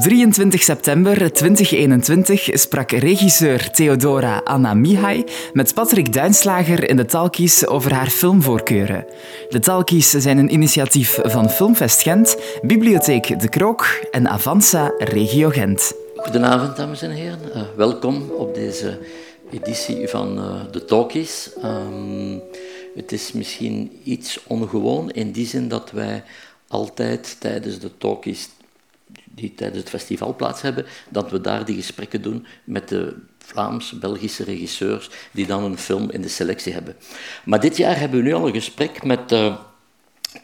Op 23 september 2021 sprak regisseur Theodora Anna Mihai met Patrick Duinslager in de Talkies over haar filmvoorkeuren. De Talkies zijn een initiatief van Filmfest Gent, Bibliotheek De Krook en Avanza Regio Gent. Goedenavond, dames en heren. Uh, welkom op deze editie van uh, de Talkies. Um, het is misschien iets ongewoon in die zin dat wij altijd tijdens de talkies die tijdens het festival plaats hebben, dat we daar die gesprekken doen met de Vlaams-Belgische regisseurs die dan een film in de selectie hebben. Maar dit jaar hebben we nu al een gesprek met uh,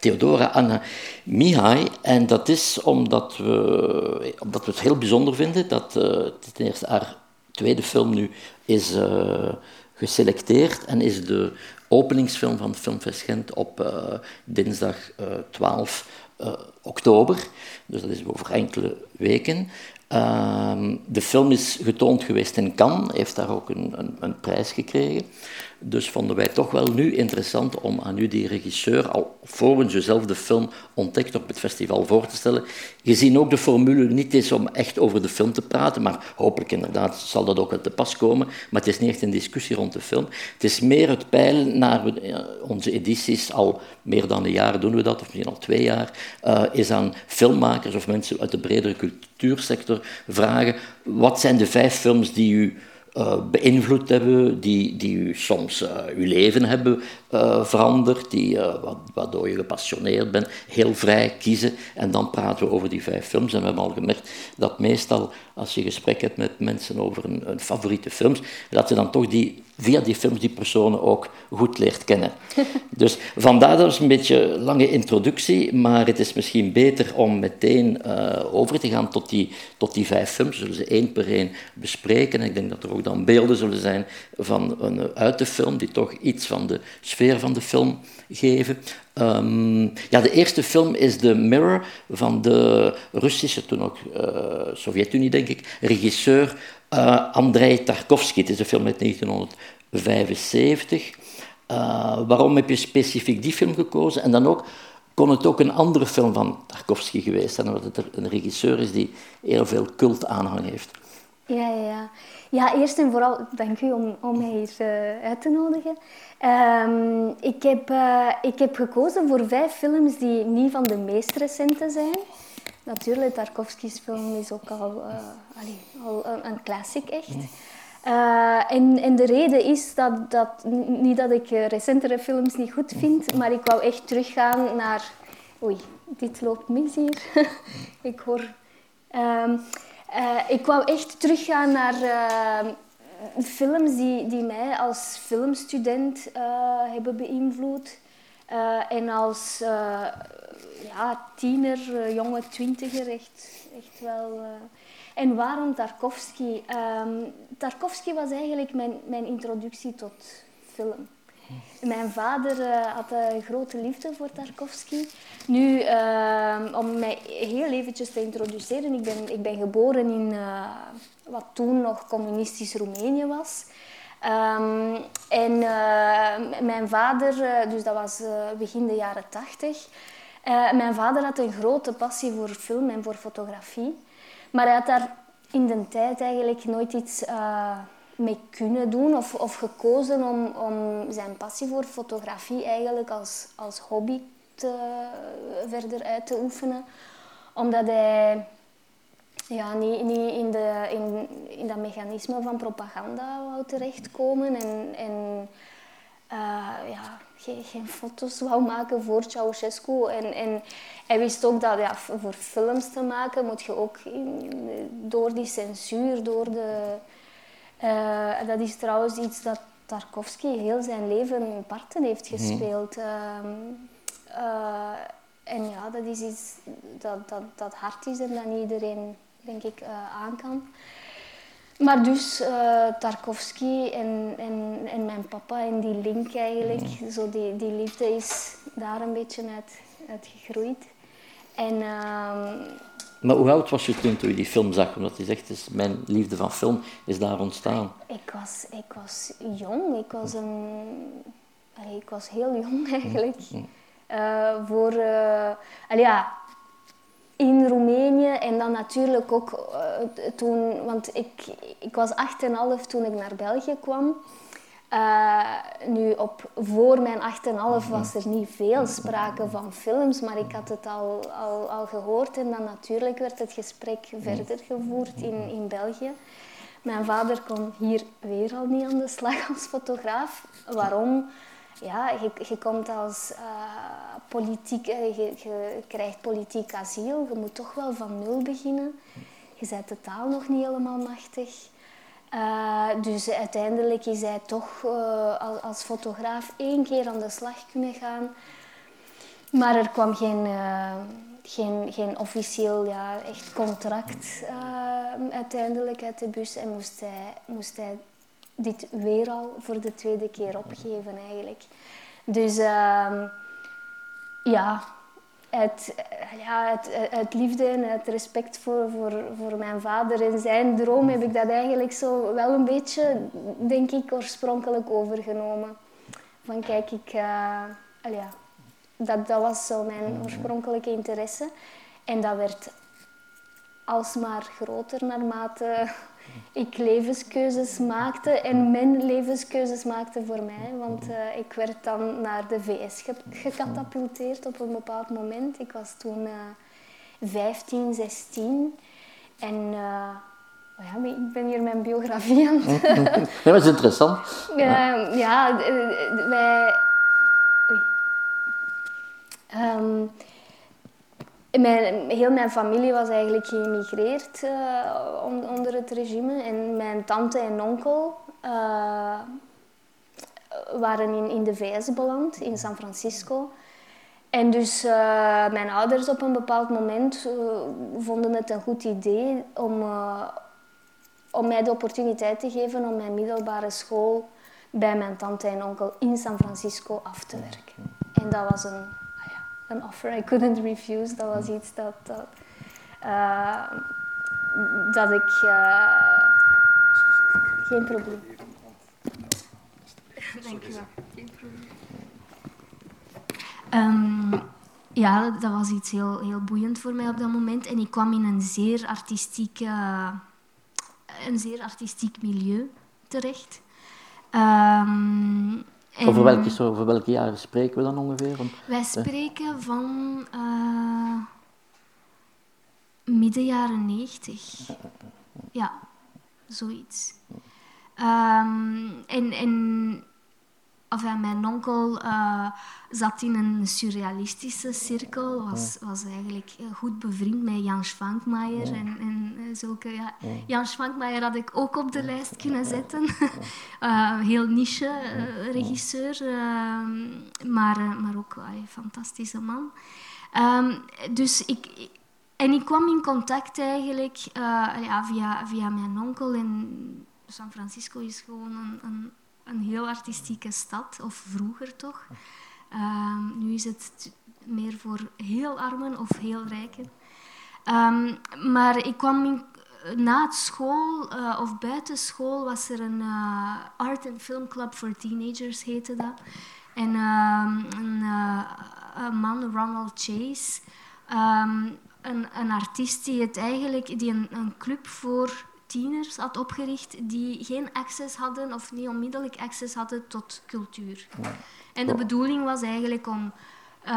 Theodora Anna Mihai en dat is omdat we, omdat we het heel bijzonder vinden dat uh, ten eerste haar tweede film nu is uh, geselecteerd en is de openingsfilm van Filmfest Gent op dinsdag 12 oktober. Dus dat is over enkele weken. Ehm, de film is getoond geweest in Cannes, heeft daar ook een, een, een, prijs gekregen. Dus vonden wij toch wel nu interessant om aan u, die regisseur, al voor je zelf de film ontdekt op het festival voor te stellen. Gezien ook de formule niet is om echt over de film te praten, maar hopelijk inderdaad zal dat ook wel te pas komen. Maar het is niet echt een discussie rond de film. Het is meer het peilen naar eh, onze edities, al meer dan een jaar doen we dat, of misschien al twee jaar, uh, is aan filmmakers of mensen uit de bredere cultuursector vragen, wat zijn de vijf films die u uh, beïnvloed hebben, die, die soms uh, uw leven hebben uh, veranderd, die, waardoor je gepassioneerd bent, heel vrij kiezen. En dan praten we over die vijf films. En we hebben al gemerkt dat meestal, als je gesprek hebt met mensen over een, een favoriete films, dat je dan toch die, via die films die personen ook goed leert kennen. dus vandaar dat is een beetje een lange introductie, maar het is misschien beter om meteen over te gaan tot die, tot die vijf films. Zullen ze één per één bespreken. En ik denk dat er ook dan beelden zullen zijn van een, uit de film, die toch iets van de sfeer van de film geven. Um, ja, de eerste film is The Mirror van de Russische, toen ook uh, Sovjet-Unie denk ik, regisseur uh, Andrei Tarkovsky. Het is een film uit 1975. Uh, waarom heb je specifiek die film gekozen? En dan ook kon het ook een andere film van Tarkovsky geweest zijn, omdat het een regisseur is die heel veel cult aanhang heeft. Ja, ja. Ja, eerst en vooral dank u om, om mij hier uh, uit te nodigen. Um, ik, heb, uh, ik heb gekozen voor vijf films die niet van de meest recente zijn. Natuurlijk, Tarkovsky's film is ook al, allee, al een, classic echt. en, en de reden is dat, dat niet dat ik recentere films niet goed vind, maar ik wou echt teruggaan naar... Oei, dit loopt mis hier. ik hoor... Um, uh, ik wou echt teruggaan naar uh, films die, die mij als filmstudent uh, hebben beïnvloed. en als ja, tiener, jonge twintiger echt, echt wel... En waarom Tarkovsky? Um, Tarkovsky was eigenlijk mijn, mijn introductie tot film. Mijn vader uh, had een grote liefde voor Tarkovsky. Nu, uh, om mij heel eventjes te introduceren, ik ben, ik ben geboren in uh, wat toen nog communistisch Roemenië was. Um, en mijn vader, dus dat was begin de jaren tachtig, mijn vader had een grote passie voor film en voor fotografie. Maar hij had daar in de tijd eigenlijk nooit iets mee kunnen doen of, of gekozen om, om zijn passie voor fotografie eigenlijk als, als hobby te, verder uit te oefenen. Omdat hij ja, niet, niet in, de, in, in dat mechanisme van propaganda wou terechtkomen en, en uh, ja, geen, geen, foto's wou maken voor Ceausescu. En, en hij wist ook dat ja, voor films te maken moet je ook door die censuur, door de uh, dat is trouwens iets dat Tarkovsky heel zijn leven parten heeft mhm. gespeeld. Mm. uh, en ja, dat is iets dat, dat, dat hard is en dat iedereen, denk ik, uh, aan kan. Maar dus Tarkovsky en, en, en mijn papa en die link eigenlijk, mm. zo die, die liefde is daar een beetje uit, uit gegroeid. En ehm, maar hoe oud was je toen, toen je die film zag? Omdat je zegt, dus mijn liefde van film is daar ontstaan. Ik was, ik was jong. Ik was, een, ik was heel jong eigenlijk. Uh, voor, uh, ja, in Roemenië en dan natuurlijk ook uh, toen, want ik, ik was 8,5 toen ik naar België kwam. Uh, nu, op, voor mijn 8,5 was er niet veel sprake van films, maar ik had het al, al, al gehoord en dan natuurlijk werd het gesprek verder gevoerd in, in België. Mijn vader kon hier weer al niet aan de slag als fotograaf. Waarom? Ja, je, je komt als uh, politiek, uh, je, je, krijgt politiek asiel. Je moet toch wel van nul beginnen. Je bent de taal nog niet helemaal machtig. Uh, dus uiteindelijk is hij toch uh, als fotograaf één keer aan de slag kunnen gaan. Maar er kwam geen, uh, geen, geen officieel ja, echt contract uiteindelijk uit de bus. En moest hij, moest hij dit weer al voor de tweede keer opgeven eigenlijk. Dus ehm, ja, uit, ja, uit, uit, liefde en uit respect voor, voor, voor mijn vader en zijn droom heb ik dat eigenlijk zo wel een beetje, denk ik, oorspronkelijk overgenomen. Van kijk, ik, uh, ja, dat, dat was zo mijn oorspronkelijke interesse. En dat werd alsmaar groter naarmate ik levenskeuzes maakte en men levenskeuzes maakte voor mij. Want uh, ik werd dan naar de VS ge gecatapulteerd op een bepaald moment. Ik was toen uh, 15, 16 en uh, ja, ik ben hier mijn biografie aan het... nee, dat is interessant. ja, ja wij... Oei. Um, mijn, heel mijn familie was eigenlijk geëmigreerd uh, onder het regime. En mijn tante en onkel uh, waren in, in de VS beland, in San Francisco. En dus uh, mijn ouders op een bepaald moment vonden het een goed idee om, om mij de opportuniteit te geven om mijn middelbare school bij mijn tante en onkel in San Francisco af te werken. En dat was een een offer I couldn't refuse. Dat was iets dat, dat, uh, dat ik... Uh, geen probleem. Dank je wel. Geen probleem. Um, ja, dat was iets heel, heel boeiend voor mij op dat moment. En ik kwam in een zeer artistiek, uh, een zeer artistiek milieu terecht. Um, en over, welke, over welke jaren spreken we dan ongeveer? wij spreken van uh, midden jaren negentig. Ja, zoiets. Um, en, en enfin, mijn onkel uh, zat in een surrealistische cirkel, was, was eigenlijk goed bevriend met Jan Schwankmaier en, en eh, zulke. Ja. Jan Schwankmaier had ik ook op de lijst kunnen zetten. uh, heel niche uh, regisseur, ehm, maar, maar ook een fantastische man. Um, dus ik, en ik kwam in contact eigenlijk ja, via, via mijn onkel. En San Francisco is gewoon een, een een heel artistieke stad, of vroeger toch. Um, nu is het meer voor heel armen of heel rijken. Um, maar ik kwam na het school uh, of buiten school was er een uh, art en film club voor teenagers, heette dat. En um, een, uh, een, man, Ronald Chase, een, een, artiest die, het eigenlijk, die een, een club voor tieners had opgericht die geen access hadden of niet onmiddellijk access hadden tot cultuur. En de bedoeling was eigenlijk om. Uh,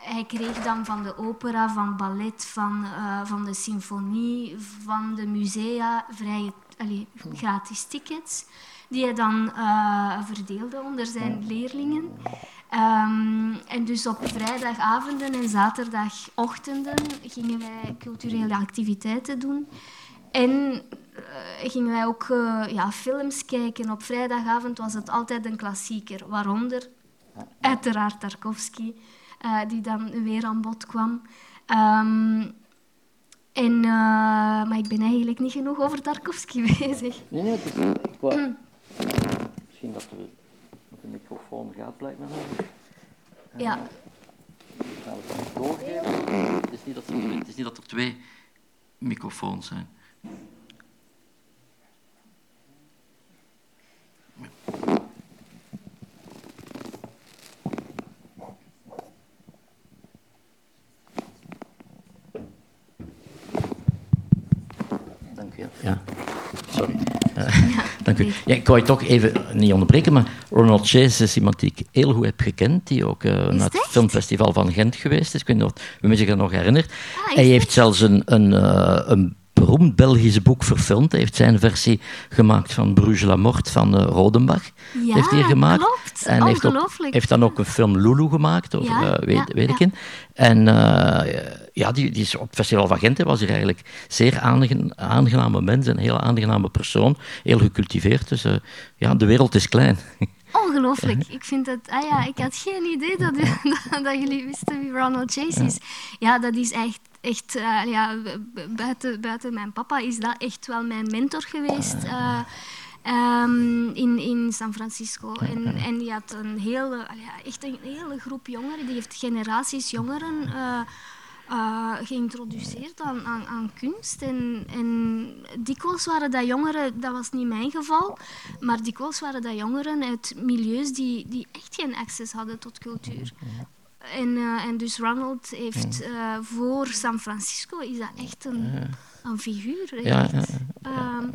hij kreeg dan van de opera, van ballet, van, uh, van de symfonie, van de musea vrije, gratis tickets, die hij dan uh, verdeelde onder zijn leerlingen. Um, en dus op vrijdagavonden en zaterdagochtenden gingen wij culturele activiteiten doen. En uh, gingen wij ook uh, ja, films kijken. Op vrijdagavond was het altijd een klassieker, waaronder uiteraard Tarkovsky, uh, die dan weer aan bod kwam. Um, en, maar ik ben eigenlijk niet genoeg over Tarkovsky bezig. Nee, nee, het is, wou, misschien dat de, de microfoon gaat, blijkt me nog. Ja. Ik ga het doorgeven. Het is, niet dat er, het is niet dat er twee microfoons zijn. Eh, dank u. Ja, sorry. Dank u. Ja, ik wou je toch even niet onderbreken, maar Ronald Chase is iemand die ik heel goed heb gekend, die ook eh, naar het, filmfestival van Gent geweest is. Ik weet niet of u zich dat nog herinnert. Hij heeft zelfs een, een, eh, een beroemd Belgisch boek verfilmd. Hij heeft zijn versie gemaakt van Bruges la Mort van uh, Rodenbach. Ja, heeft hij gemaakt. klopt. En heeft, ook, heeft, dan ook een film Lulu gemaakt over ja, uh, weet, weet ik in. En uh, ja, die, die is op het Festival van Gent was hier eigenlijk zeer aangen, aangename mens, een heel aangename persoon, heel gecultiveerd. Dus ja, de wereld is klein. Ongelooflijk. Ik vind het... Ah ja, ik had geen idee dat, dat, dat jullie wisten wie Ronald Chase is. Ja, dat is echt echt, uh, ja, buiten, buiten mijn papa is dat echt wel mijn mentor geweest. Uh, um, in, in San Francisco. En, en die had een hele, ja, echt een hele groep jongeren, die heeft generaties jongeren uh, geïntroduceerd aan, aan, aan, kunst. En, en dikwijls waren dat jongeren, dat was niet mijn geval, maar dikwijls waren dat jongeren uit milieus die, die echt geen access hadden tot cultuur. En, uh, en dus Ronald heeft uh, voor San Francisco is dat echt een, een figuur. Ja, ja, um,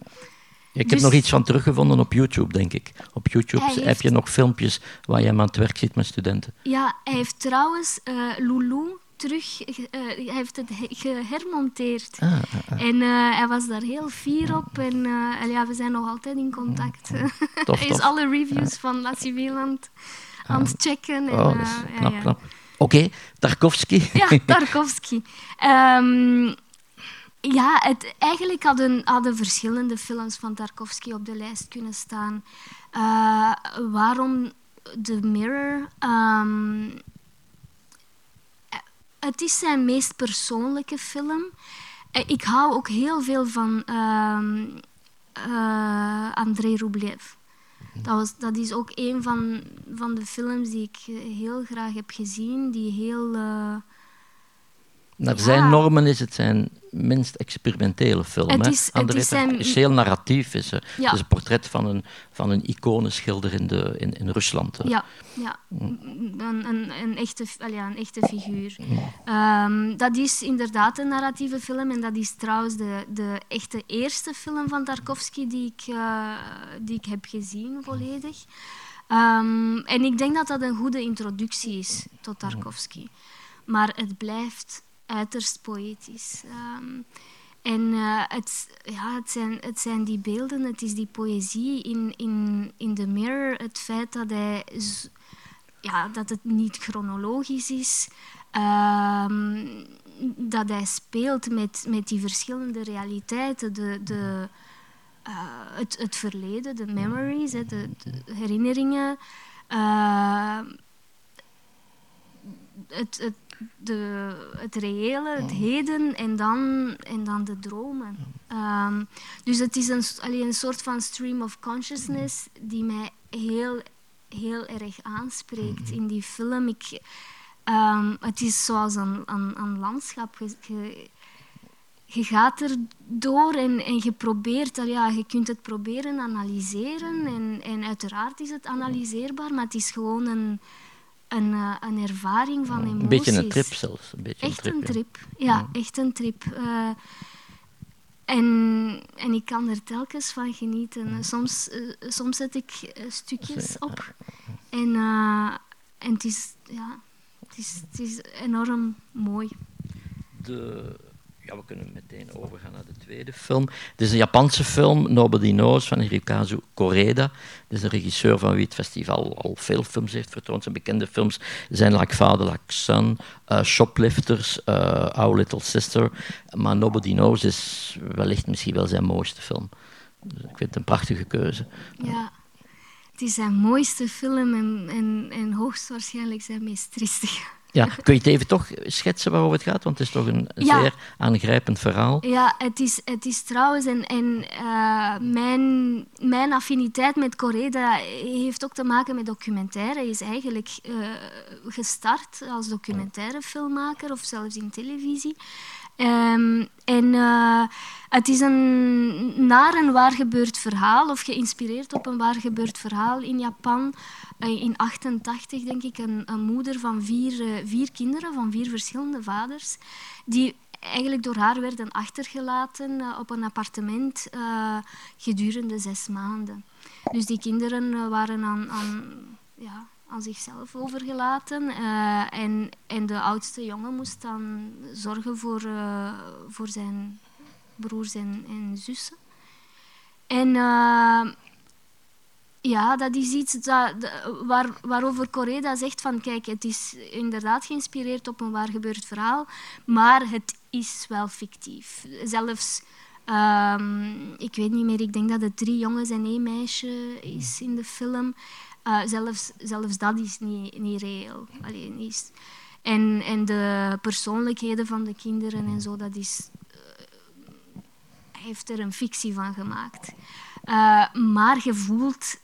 ik heb dus nog iets van teruggevonden op YouTube, denk ik. Op YouTube heeft, heb je nog filmpjes waar je hem aan het werk ziet met studenten. Ja, hij heeft trouwens Lulu terug, hij heeft het gehermonteerd. Ah, ah, ah. En hij was daar heel fier op en, en ja, we zijn nog altijd in contact. Tof, hij is alle reviews van La Civiland aan het checken. En, oh, knap, ja, knap. Oké, okay, Tarkovsky. Ja, Tarkovsky. um, ja, het, eigenlijk hadden, hadden verschillende films van Tarkovsky op de lijst kunnen staan. Uh, waarom The Mirror? Um, het is zijn meest persoonlijke film. Eh, ik hou ook heel veel van uh, Andrei Rublev. Dat, was, dat is ook een van, van de films die ik heel graag heb gezien, die heel... Naar zijn normen is het zijn minst experimentele film. Het is, het is, zijn... is heel narratief. Is, ja. Het is een portret van een, van een iconenschilder in, de, in, in Rusland. Ja, ja. Een, een, een, echte, ja, een echte figuur. Um, dat is inderdaad een narratieve film en dat is trouwens de, de echte eerste film van Tarkovsky die ik, uh, die ik heb gezien volledig. Um, en ik denk dat dat een goede introductie is tot Tarkovsky. Maar het blijft uiterst poëtisch. Um, en uh, het, ja, het, zijn, het zijn die beelden, het is die poëzie in, in, in The Mirror, het feit dat, hij, ja, dat het niet chronologisch is, um, dat hij speelt met, met die verschillende realiteiten, de, de, uh, het, het verleden, de memories, de, de herinneringen. Uh, het, het, de, het reële, het heden en dan, en dan de dromen. Um, dus het is een, een soort van stream of consciousness die mij heel, heel erg aanspreekt mhm. in die film. Ik, um, het is zoals een, een, een landschap. Je, je, gaat er door en, en je probeert, ja, je kunt het proberen analyseren en, en uiteraard is het analyseerbaar, maar het is gewoon een een, uh, een ervaring van emoties. Een beetje een trip zelfs. Een beetje echt een trip, ja. echt een trip. Uh, en, en ik kan er telkens van genieten. Soms, uh, soms zet ik stukjes op. En, en het, is, ja, het, is, het is enorm mooi. De ja, we kunnen meteen overgaan naar de tweede film. Het is een Japanse film, Nobody Knows, van Hirokazu Koreda. Dat is een regisseur van wie het festival al veel films heeft vertoond. Zijn bekende films zijn Like Father, Like Son, uh, Shoplifters, uh, Our Little Sister. Maar Nobody Knows is wellicht misschien wel zijn mooiste film. Dus ik vind het een prachtige keuze. Ja. Het is zijn mooiste film en, en, en hoogstwaarschijnlijk zijn meest triestige. Ja, kun je het even toch schetsen waarover het gaat? Want het is toch een zeer aangrijpend verhaal. Ja, het is, het is trouwens... En, en uh, mijn, mijn affiniteit met Coreda heeft ook te maken met documentaire. Hij is eigenlijk uh, gestart als documentaire filmmaker of zelfs in televisie. Um, en uh, het is een naar een waar gebeurd verhaal, of geïnspireerd op een waar gebeurd verhaal in Japan. Uh, in 88 denk ik, een, een moeder van vier, uh, vier kinderen, van vier verschillende vaders, die eigenlijk door haar werden achtergelaten op een appartement gedurende zes maanden. Dus die kinderen waren aan, aan ja, aan zichzelf overgelaten. Uh, en, en de oudste jongen moest dan zorgen voor, uh, voor zijn broers en, en zussen. En uh, ja, dat is iets dat, waar, waarover Correda zegt van kijk, het is inderdaad geïnspireerd op een waar gebeurd verhaal, maar het is wel fictief. Zelfs, um, ik weet niet meer, ik denk dat het drie jongens en één meisje is in de film. Uh, zelfs, zelfs dat is niet, niet reëel. Alleen is, en, en de persoonlijkheden van de kinderen en zo, dat is, uh, heeft er een fictie van gemaakt. Uh, maar je voelt,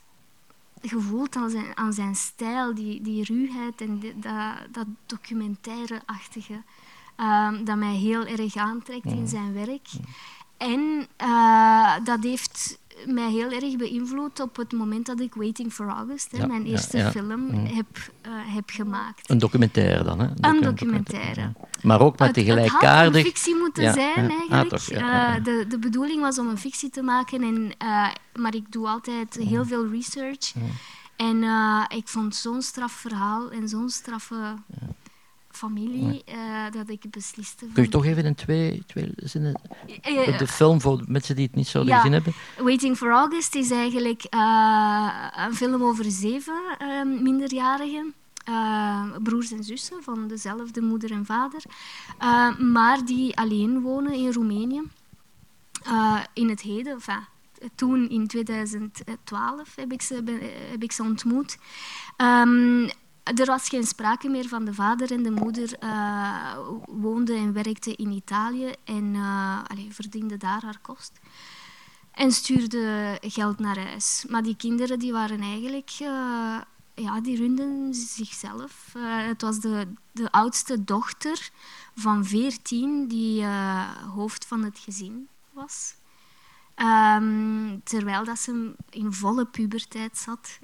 je voelt aan, zijn, aan zijn stijl, die, die ruwheid en die, dat, dat documentaire-achtige, dat mij heel erg aantrekt in zijn werk. En dat heeft mij heel erg beïnvloed op het moment dat ik Waiting for August, hè, mijn eerste film, mm. heb, uh, heb gemaakt. Een documentaire dan, hè? Een, documentaire. Maar ook met het, gelijkaardig... Het had een fictie moeten zijn, ah, eigenlijk. Ah, uh, de, de bedoeling was om een fictie te maken, en, uh, maar ik doe altijd heel mm. veel research. Mm. En ik vond zo'n straf verhaal en zo'n straffe familie uh, dat ik besliste. Kun je toch even in twee, twee zinnen uh, de film voor mensen die het niet zouden gezien hebben? Waiting for August is eigenlijk een film over zeven ehm, minderjarigen. broers en zussen van dezelfde moeder en vader, maar die alleen wonen in Roemenië. in het heden, enfin, toen in 2012 heb ik ze, heb ik ze ontmoet. Um, er was geen sprake meer van de vader en de moeder uh, woonde en werkte in Italië en uh, verdiende daar haar kost. En stuurde geld naar huis. Maar die kinderen die waren eigenlijk, uh, ja, die runden zichzelf. het was de, de oudste dochter van veertien die hoofd van het gezin was. Um, terwijl dat ze in volle puberteit zat.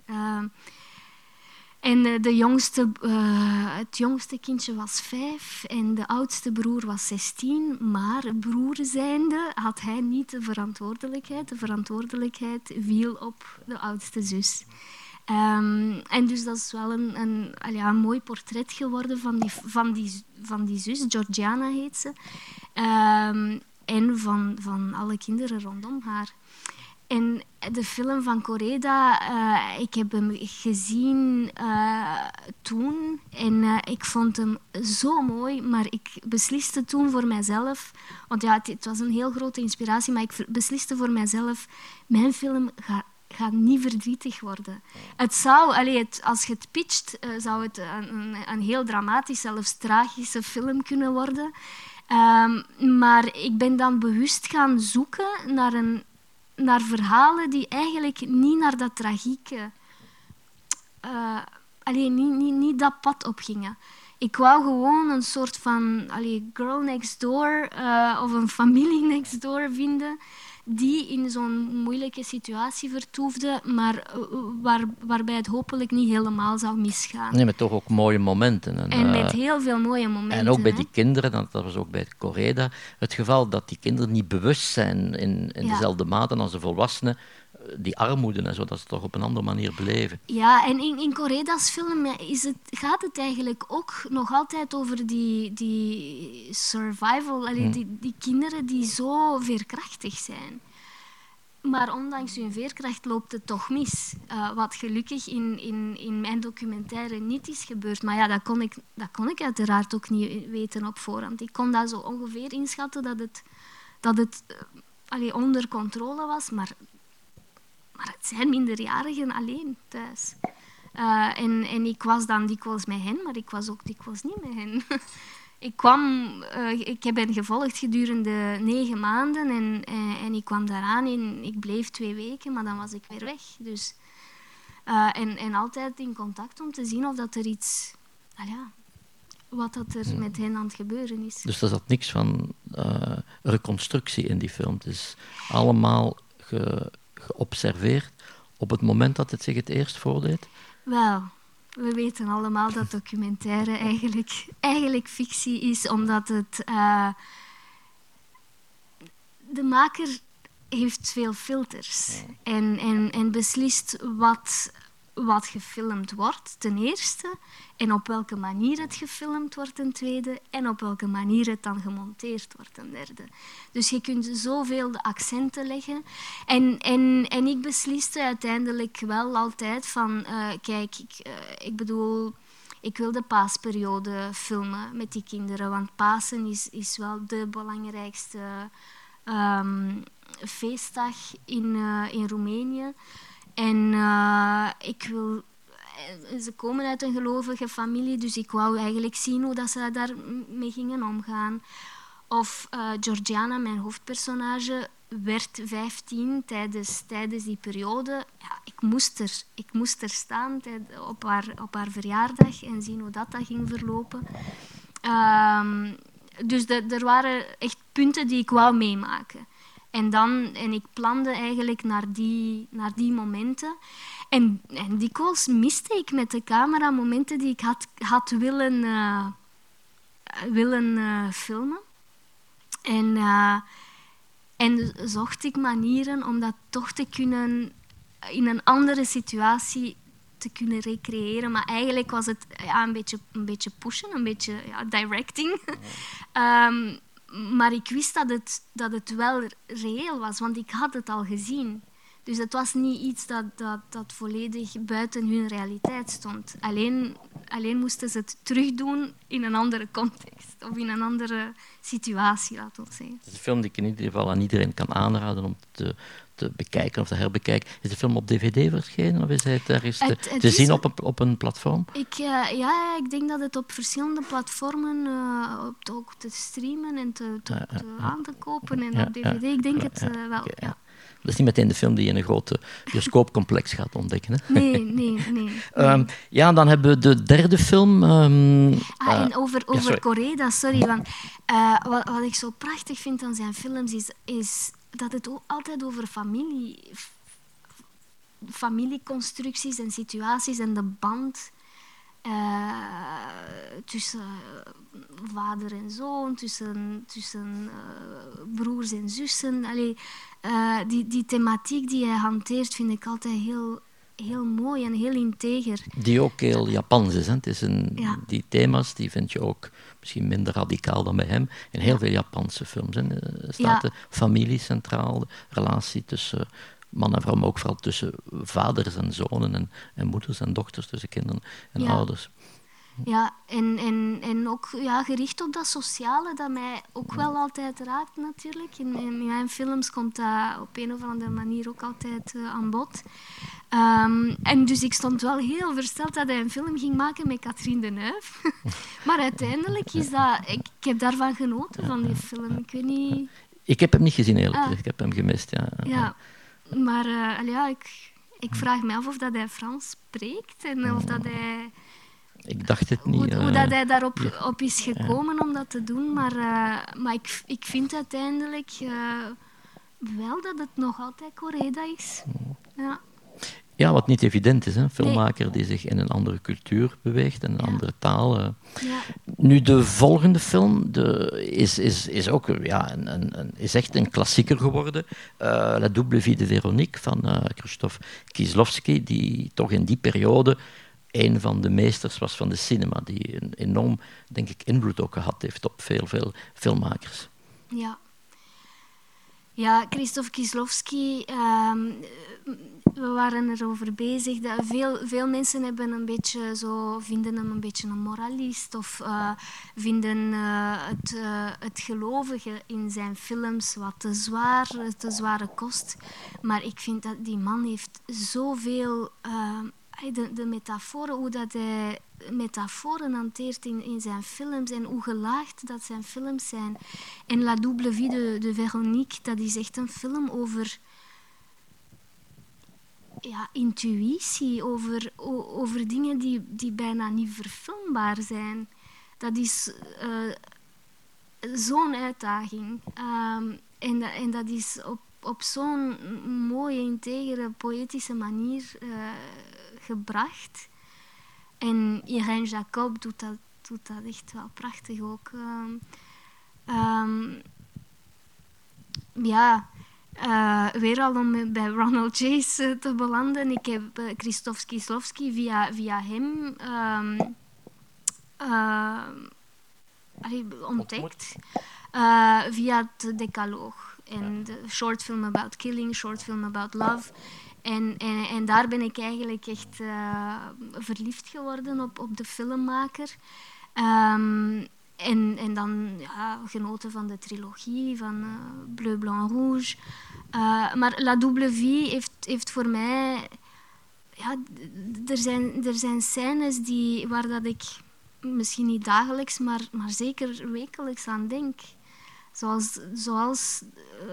En de jongste, uh, het jongste kindje was vijf en de oudste broer was zestien. Maar broer zijnde had hij niet de verantwoordelijkheid. De verantwoordelijkheid viel op de oudste zus. Um, en dus dat is wel een, een, mooi portret geworden van die, van die, van die zus. Georgiana heet ze. Um, en van, van alle kinderen rondom haar. En de film van Coreda, uh, ik heb hem gezien uh, toen en uh, ik vond hem zo mooi, maar ik besliste toen voor mijzelf, want ja, het, het, was een heel grote inspiratie, maar ik besliste voor mijzelf, mijn film gaat niet verdrietig worden. Het zou, allee, het, als je het pitcht, zou het een, een, heel dramatisch, zelfs tragische film kunnen worden. Um, maar ik ben dan bewust gaan zoeken naar een naar verhalen die eigenlijk niet naar dat tragieke... Uh, alleen niet, niet, niet dat pad opgingen. Ik wou gewoon een soort van allee, girl next door uh, of een familie next door vinden die in zo'n moeilijke situatie vertoefde, maar eh, waar, waarbij het hopelijk niet helemaal zou misgaan. Nee, met toch ook mooie momenten. En, en met heel veel mooie momenten. En ook bij die kinderen, dat was ook bij Correda, het geval dat die kinderen niet bewust zijn in, in dezelfde mate als de volwassenen die armoede en zo, dat ze toch op een andere manier beleven. Ja, en in, in Correda's film is het, gaat het eigenlijk ook nog altijd over die, die survival, allee, die, die kinderen die zo veerkrachtig zijn. Maar ondanks hun veerkracht loopt het toch mis. Uh, wat gelukkig in, in, in mijn documentaire niet is gebeurd. Maar ja, dat kon, ik, dat kon ik uiteraard ook niet weten op voorhand. Ik kon dat zo ongeveer inschatten dat het, dat het uh, allee, onder controle was. Maar maar het zijn minderjarigen alleen thuis. Uh, en, en ik was dan dikwijls met hen, maar ik was ook dikwijls niet met hen. ik kwam, uh, ik heb hen gevolgd gedurende negen maanden en, uh, en ik kwam daaraan en ik bleef twee weken, maar dan was ik weer weg. Dus, en, en altijd in contact om te zien of dat er iets, nou ja, wat dat er met hen aan het gebeuren is. Dus er zat niks van reconstructie in die film. Het is allemaal ge geobserveerd op het moment dat het zich het eerst voordeed? Wel, we weten allemaal dat documentaire eigenlijk, eigenlijk fictie is, omdat het. Eh, de maker heeft veel filters en, en, en beslist wat wat gefilmd wordt, ten eerste, en op welke manier het gefilmd wordt, ten tweede, en op welke manier het dan gemonteerd wordt, ten derde. Dus je kunt zoveel de accenten leggen. En, en, en ik besliste uiteindelijk wel altijd van, uh, kijk, ik, uh, ik bedoel ik wil de paasperiode filmen met die kinderen, want Pasen is, is wel de belangrijkste um, feestdag in, uh, in Roemenië. En uh, ik wil ze komen uit een gelovige familie, dus ik wou eigenlijk zien hoe dat ze daarmee gingen omgaan. Of uh, Georgiana, mijn hoofdpersonage, werd 15 tijdens, tijdens die periode. Ja, ik, moest er, ik moest er staan op haar, op haar verjaardag en zien hoe dat, dat ging verlopen. Um, dus er waren echt punten die ik wou meemaken. En, dan, en ik plande eigenlijk naar die, naar die momenten. En, en dikwijls miste ik met de camera momenten die ik had, had willen, uh, willen uh, filmen. En, uh, en zocht ik manieren om dat toch te kunnen in een andere situatie te kunnen recreëren. Maar eigenlijk was het ja, een, beetje, een beetje pushen, een beetje ja, directing. um, maar ik wist dat het, dat het wel reëel was, want ik had het al gezien. Dus het was niet iets dat, dat, dat volledig buiten hun realiteit stond. Alleen, alleen moesten ze het terugdoen in een andere context of in een andere situatie, laten we zeggen. Het is een film die ik in ieder geval aan iedereen kan aanraden om te, te bekijken of te herbekijken. Is de film op dvd verschenen of is hij ergens te, te zien op een, op een platform? Ik, uh, ja, ik denk dat het op verschillende platformen uh, op, ook te streamen en te, te, te aan te kopen en op dvd. Ik denk het uh, wel, ja. Dat is niet meteen de film die je in een grote bioscoopcomplex gaat ontdekken. Hè? Nee, nee, nee. um, ja, dan hebben we de derde film. Um, ah, en over, over ja, Coreda, sorry. Want, uh, wat, wat ik zo prachtig vind aan zijn films is, is dat het altijd over familie, familieconstructies en situaties en de band uh, tussen vader en zoon, tussen, tussen uh, broers en zussen. Allee, die, die thematiek die hij hanteert vind ik altijd heel, heel mooi en heel integer. Die ook heel Japans is. Hè? Het is een, ja. Die thema's die vind je ook misschien minder radicaal dan bij hem in heel veel Japanse films. Hè? Er staat ja. de familie centraal, de relatie tussen man en vrouw, maar ook vooral tussen vaders en zonen en, en moeders en dochters, tussen kinderen en ja. ouders. Ja, en, en, en ook ja, gericht op dat sociale, dat mij ook wel altijd raakt natuurlijk. In, in mijn films komt dat op een of andere manier ook altijd uh, aan bod. Um, en dus ik stond wel heel versteld dat hij een film ging maken met Catherine Deneuve. maar uiteindelijk is dat... Ik, ik, heb daarvan genoten, van die film. Ik weet niet... Ik heb hem niet gezien, eerlijk gezegd. Ah. Ik heb hem gemist, ja. Ja, maar uh, ja, ik, ik vraag me af of dat hij Frans spreekt en of dat hij... Ik dacht het niet. Hoe, hoe dat hij daarop ja. op is gekomen ja. om dat te doen, maar, uh, maar ik, ik vind uiteindelijk uh, wel dat het nog altijd Coreda is. Ja. Ja, wat niet evident is. Hè? Een filmmaker nee. die zich in een andere cultuur beweegt, in een andere taal. Uh. Ja. Nu, de volgende film de, is, is, is ook ja, een, een, een, is echt een klassieker geworden. La Double Vie de Veronique van Krzysztof Kieslowski, die toch in die periode een van de meesters was van de cinema, die een enorm, denk ik, invloed ook gehad heeft op veel, veel filmmakers. Ja. Ja, Krzysztof Kieslowski, um, we waren erover bezig. Dat veel, veel mensen hebben een beetje zo, vinden hem een beetje een moralist of uh, vinden uh, het, uh, het gelovige in zijn films wat te zwaar, te zware kost. Maar ik vind dat die man heeft zoveel de, de metaforen, hoe dat hij metaforen hanteert in, in zijn films en hoe gelaagd dat zijn films zijn. En La Double Vie de, de Veronique, dat is echt een film over ja, intuïtie, over, over dingen die, die bijna niet verfilmbaar zijn. Dat is uh, zo'n uitdaging. Um, en, en dat is op, op zo'n mooie, integere, poëtische manier uh, gebracht. En Irene Jacob doet dat, doet dat echt wel prachtig ook. Um, um, ja, uh, weer al om bij Ronald Chase te belanden. Ik heb uh, Kieslowski via, via hem um, ontdekt. via het Decaloog. En de short film about killing, short film about love. En, en, en daar ben ik eigenlijk echt verliefd geworden op, op de filmmaker. Um, en, en dan ja, genoten van de trilogie, van uh, Bleu, Blanc, Rouge. Uh, maar La Double Vie heeft, heeft voor mij... Ja, er zijn, er zijn scènes die, waar dat ik misschien niet dagelijks, maar, maar zeker wekelijks aan denk. Zoals, zoals uh,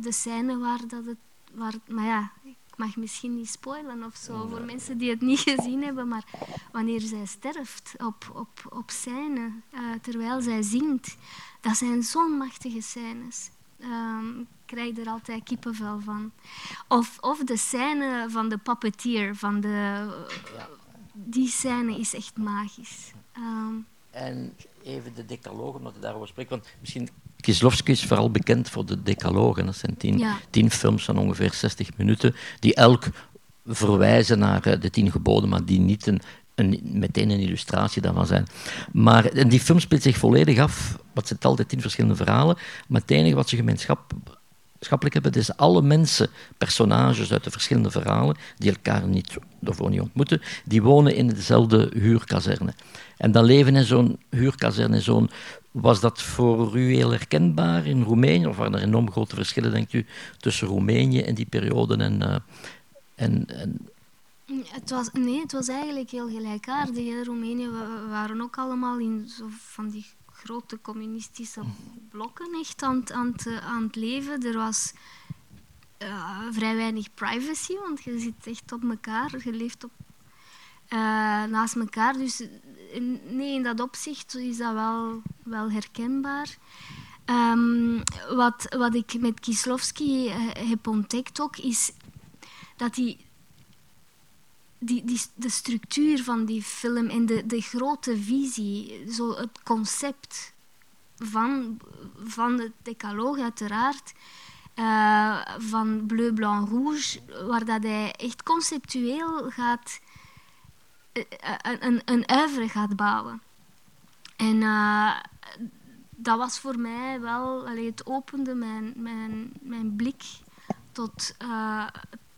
de scène waar dat het... Waar, maar ja, mag misschien niet spoilen of zo voor mensen die het niet gezien hebben, maar wanneer zij sterft op, op, op scène, uh, terwijl zij zingt, dat zijn zo'n machtige scènes. Um, ik krijg er altijd kippenvel van. Of, of de scène van de puppeteer, van de, die scène is echt magisch. Um, en even de decaloog, omdat je daarover spreekt, want misschien Kieslowski is vooral bekend voor de decalogen. Dat zijn tien, tien films van ongeveer 60 minuten, die elk verwijzen naar eh, de tien geboden, maar die niet een, een, meteen een illustratie daarvan zijn. Maar en die film speelt zich volledig af, wat zijn altijd tien verschillende verhalen, maar het enige wat ze gemeenschap, gemeenschappelijk hebben, is alle mensen, personages uit de verschillende verhalen, die elkaar niet, daarvoor niet ontmoeten, die wonen in dezelfde huurkazerne. En dan leven in zo'n huurkazerne, zo'n was dat voor u heel herkenbaar in Roemenië? Of waren er enorm grote verschillen, denkt u, tussen Roemenië en die periode en, uh, en, en het was, nee, het was eigenlijk heel gelijkaardig. Roemenië waren ook allemaal in zo van die grote communistische blokken echt aan, aan, aan het leven. Er was uh, vrij weinig privacy, want je zit echt op elkaar. Je leeft op, uh, naast elkaar. Dus nee, in dat opzicht is dat wel, wel herkenbaar. Um, wat, wat ik met Kieslowski uh, heb ontdekt ook, is dat hij die, die, de structuur van die film en de, de grote visie, zo het concept van, van de decaloog uiteraard, uh, van Bleu, Blanc, Rouge, waar dat hij echt conceptueel gaat, uh, een, een uivre gaat bouwen. En dat was voor mij wel, allee, het opende mijn, mijn, mijn blik tot,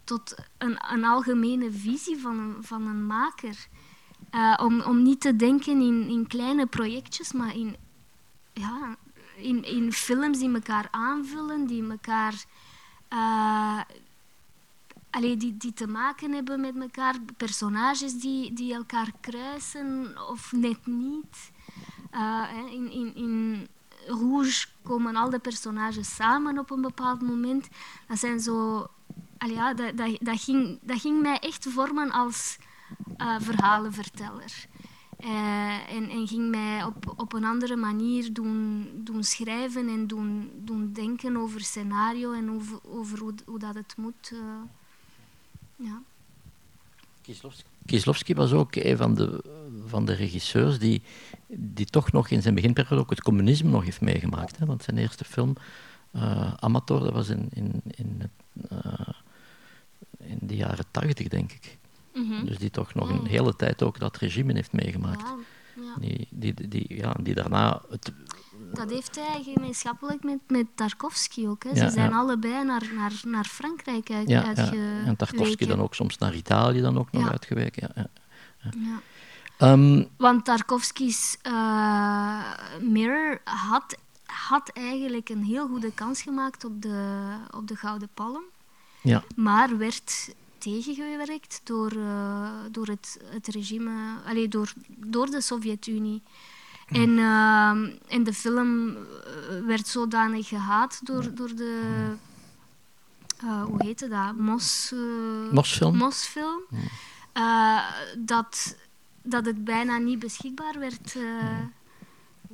tot een, een algemene visie van een, van een maker. Uh, om, om niet te denken in, in kleine projectjes, maar in, ja, in, in films die elkaar aanvullen, die elkaar. Uh, die, die te maken hebben met elkaar, personages die, die elkaar kruisen of net niet. Uh, in, in, in Rouge komen al de personages samen op een bepaald moment. Dat zijn zo ja, dat, dat, dat, ging, dat ging mij echt vormen als uh, verhalenverteller. Uh, en, en, ging mij op, op een andere manier doen, doen schrijven en doen, doen denken over scenario en over, over hoe, hoe dat het moet. Uh, ja. Kieslowski was ook een van de, van de regisseurs die, die toch nog in zijn beginperiode ook het communisme nog heeft meegemaakt. Hè? Want zijn eerste film, uh, Amateur, dat was in, in, in uh, in de jaren tachtig, denk ik. Mhm. Dus die toch nog een mm. hele tijd ook dat regime heeft meegemaakt. Ja, ja. Die, die, die, ja, die daarna... Het... Dat heeft hij gemeenschappelijk met, met Tarkovsky ook. Hè. Ze zijn allebei naar, naar, naar Frankrijk uit, ja, En Tarkovsky dan ook soms naar Italië dan ook nog uitgeweken. Ja. Um, Want Tarkovsky's uh, Mirror had, had eigenlijk een heel goede kans gemaakt op de, op de Gouden Palm. Ja. Maar werd tegengewerkt door, uh, door het, het regime, allee, door, door de Sovjet-Unie. En, uh, en de film eh, werd zodanig gehaat door, door de. Uh, hoe heette dat? Mos, Mosfilm. Mosfilm. dat, dat het bijna niet beschikbaar werd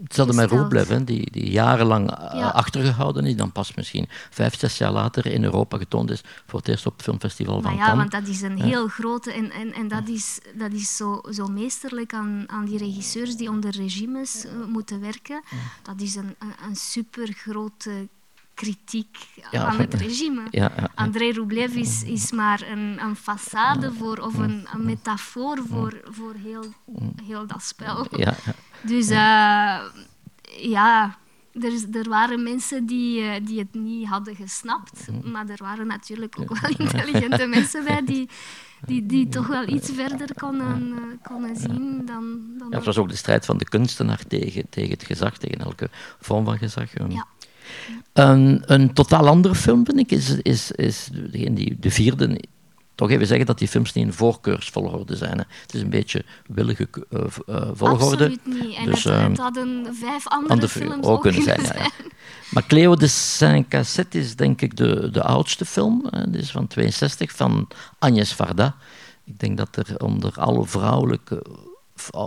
Hetzelfde met Roeblev, die, die jarenlang eh, achtergehouden is, dan pas misschien vijf, zes jaar later in Europa getoond is voor het eerst op het filmfestival van Cannes. Ja, want dat is een heel grote... En, en, en dat is, dat is zo, zo meesterlijk aan, aan die regisseurs die onder regimes uh, moeten werken. Dat is een, een, een supergrote kritiek aan het regime. Ja, André Rublev is, is maar een, een façade voor, of een, een metafoor voor, voor heel, heel dat spel. Dus uh, ja, er, er, waren mensen die, uh, die het niet hadden gesnapt, maar er waren natuurlijk ook wel intelligente mensen bij die, die, die toch wel iets verder konden, uh, konden zien dan... dan ja, het was ook de strijd van de kunstenaar tegen, tegen het gezag, tegen elke vorm van gezag. Ja. Een, een totaal andere film, vind ik, is, is, is degene die, de vierde. Toch even zeggen dat die films niet in voorkeursvolgorde zijn. Hè. Het is een beetje willige uh, uh, volgorde. Absoluut niet. En dus, het, het, hadden vijf andere, andere films ook kunnen zijn. zijn. Ja, ja. Maar Cleo de Saint-Cassette is denk ik de, de oudste film. Het is van 62, van Agnès Varda. Ik denk dat er onder alle vrouwelijke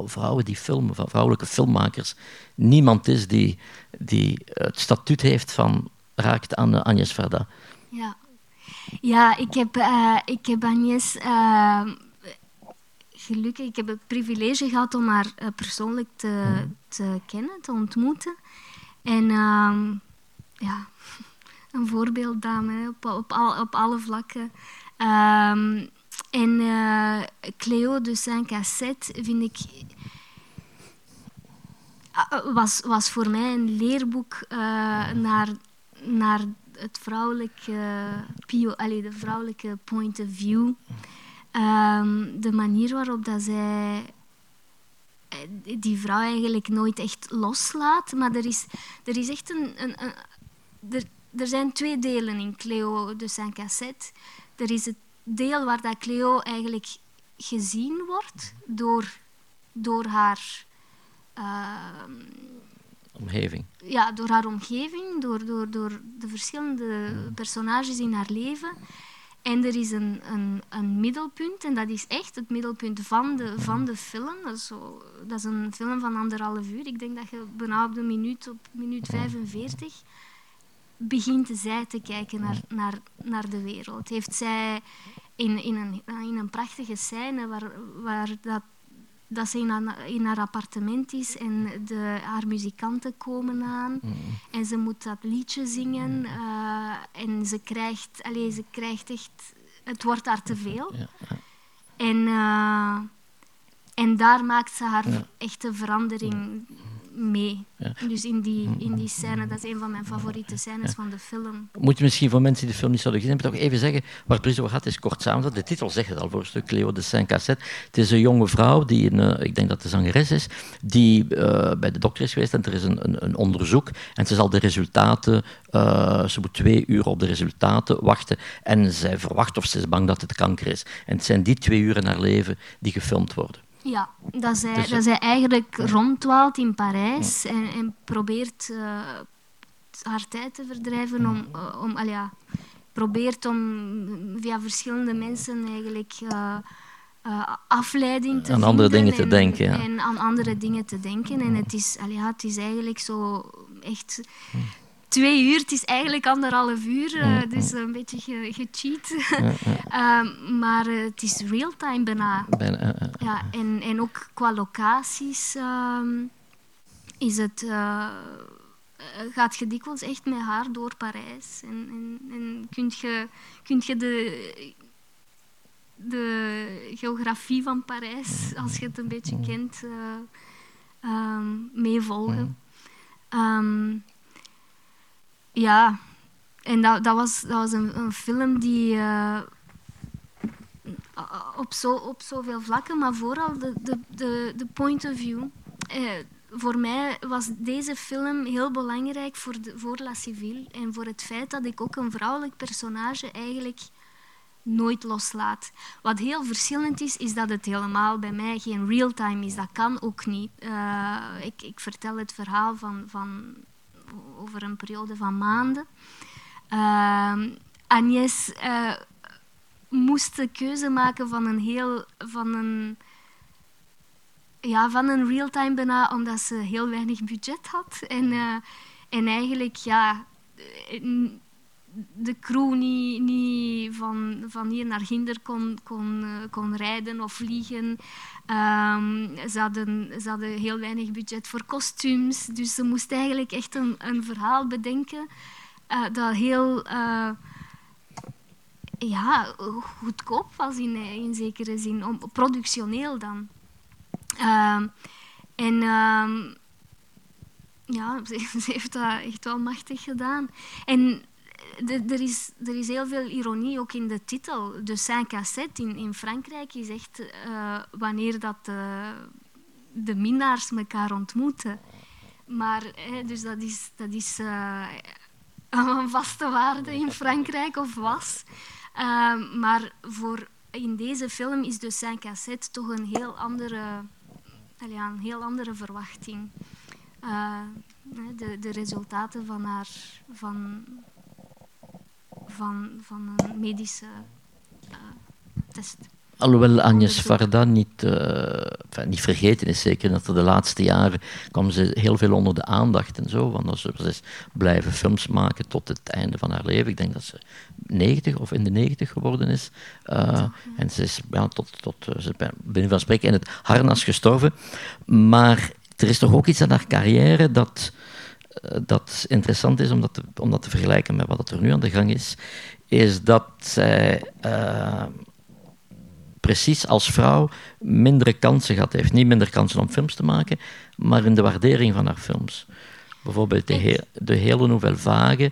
vrouwen die filmen, vrouwelijke filmmakers, niemand is die, die het statuut heeft van raakt aan Agnes Varda. Ja, ja ik, heb, uh, ik heb Agnes uh, gelukkig, ik heb het privilege gehad om haar uh, persoonlijk te, mhm. te kennen, te ontmoeten. En ehm, ja, een voorbeelddame op, op, al, op alle vlakken. Um, en uh, Cleo de Saint-Cassette vind ik uh, was, was voor mij een leerboek uh, naar, naar het vrouwelijke, pio, allez, de vrouwelijke point of view. Um, de manier waarop dat zij die vrouw eigenlijk nooit echt loslaat. Maar er is, er is echt een... een, er, er zijn twee delen in Cleo de Saint-Cassette. Er is het deel waar dat Cleo eigenlijk gezien wordt door, door haar... Uh, omgeving. Ja, door haar omgeving, door, door, door de verschillende personages in haar leven. En er is een, een, een, middelpunt, en dat is echt het middelpunt van de, van de film. Dat is, zo, dat is een film van anderhalf uur. Ik denk dat je bijna op de minuut, op minuut 45 begint zij te kijken naar, naar, naar de wereld. Heeft zij in, in, een, in een prachtige scène waar, waar dat, dat ze in haar, in haar appartement is en de, haar muzikanten komen aan mm. en ze moet dat liedje zingen uh, en ze krijgt, allez, ze krijgt echt, het wordt haar te veel. Ja. En, uh, en daar maakt ze haar ja. echte verandering mee. Dus in die, in die scène, dat is een van mijn favoriete scènes van de film. Moet je misschien voor mensen die de film niet zouden gezien hebben, toch even zeggen waar het over gaat, is kort samen. De titel zegt het al voor een stuk, Cleo de Saint-Cassette. Het is een jonge vrouw, die een, ik denk dat de zangeres is, die uh, bij de dokter is geweest en er is een, een, een onderzoek en ze zal de resultaten, uh, ze moet twee uur op de resultaten wachten en zij verwacht of ze is bang dat het kanker is. En het zijn die twee uren in haar leven die gefilmd worden. Ja, dat zij, dus, dat zij eigenlijk rondwaalt in Parijs en, en probeert uh, haar tijd te verdrijven om, uh, om al ja, probeert om via verschillende mensen eigenlijk uh, afleiding te aan andere dingen te denken. Ja. En aan andere dingen te denken. En het is, al ja, het is eigenlijk zo echt twee uur. Het is eigenlijk anderhalf uur, uh, dus een beetje ge gecheat. um, maar uh, het is real-time bijna. bijna ja, en, en ook qua locaties um, is het, uh, gaat je dikwijls echt met haar door Parijs. En, en, en kun je, kunt je de, de geografie van Parijs, als je het een beetje kent, um, meevolgen. Um, ja, en dat, dat, was, dat was een, een film die uh, op, zo, op zoveel vlakken, maar vooral de, de, de, de point of view. Uh, voor mij was deze film heel belangrijk voor, de, La Civile en voor het feit dat ik ook een vrouwelijk personage eigenlijk nooit loslaat. Wat heel verschillend is, is dat het helemaal bij mij geen real-time is. Dat kan ook niet. Uh, ik, ik vertel het verhaal van, van over een periode van maanden. Uh, Agnès uh, moest de keuze maken van een heel... Van een, ja, van een real-time bijna, omdat ze heel weinig budget had. En, uh, en eigenlijk, ja de crew niet, niet van, van hier naar Ginder kon, kon, eh, kon rijden of vliegen. Um, ze, hadden, ze hadden heel weinig budget voor kostuums. Dus ze moest eigenlijk echt een, een verhaal bedenken dat heel ja, goedkoop was in, in zekere zin, om, productioneel dan. Ehm, en ehm, ja, ze, heeft dat echt wel machtig gedaan. En er is, er is heel veel ironie ook in de titel. De Saint-Cassette in, in Frankrijk is echt uh, wanneer dat de, de minnaars elkaar ontmoeten. Maar hè, dus dat is, dat is uh, een vaste waarde in Frankrijk, of was. Uh, maar voor, in deze film is de Saint-Cassette toch een heel andere, ja, een heel andere verwachting. De, de resultaten van haar van, van, van een medische uh, test. Alhoewel Agnes Varda niet, uh, enfin, niet vergeten is, zeker dat er de laatste jaren kwam ze heel veel onder de aandacht en zo. Want ze is blijven films maken tot het einde van haar leven. Ik denk dat ze 90 of in de 90 geworden is. Uh, en ze is ja, tot, tot ze binnen van spreken in het harnas gestorven. Maar er is toch ook iets aan haar carrière dat, dat interessant is om dat, te, om dat te vergelijken met wat er nu aan de gang is. Is dat zij precies als vrouw mindere kansen gehad heeft. Niet minder kansen om films te maken, maar in de waardering van haar films. Bijvoorbeeld de, de hele Nouvelle Vague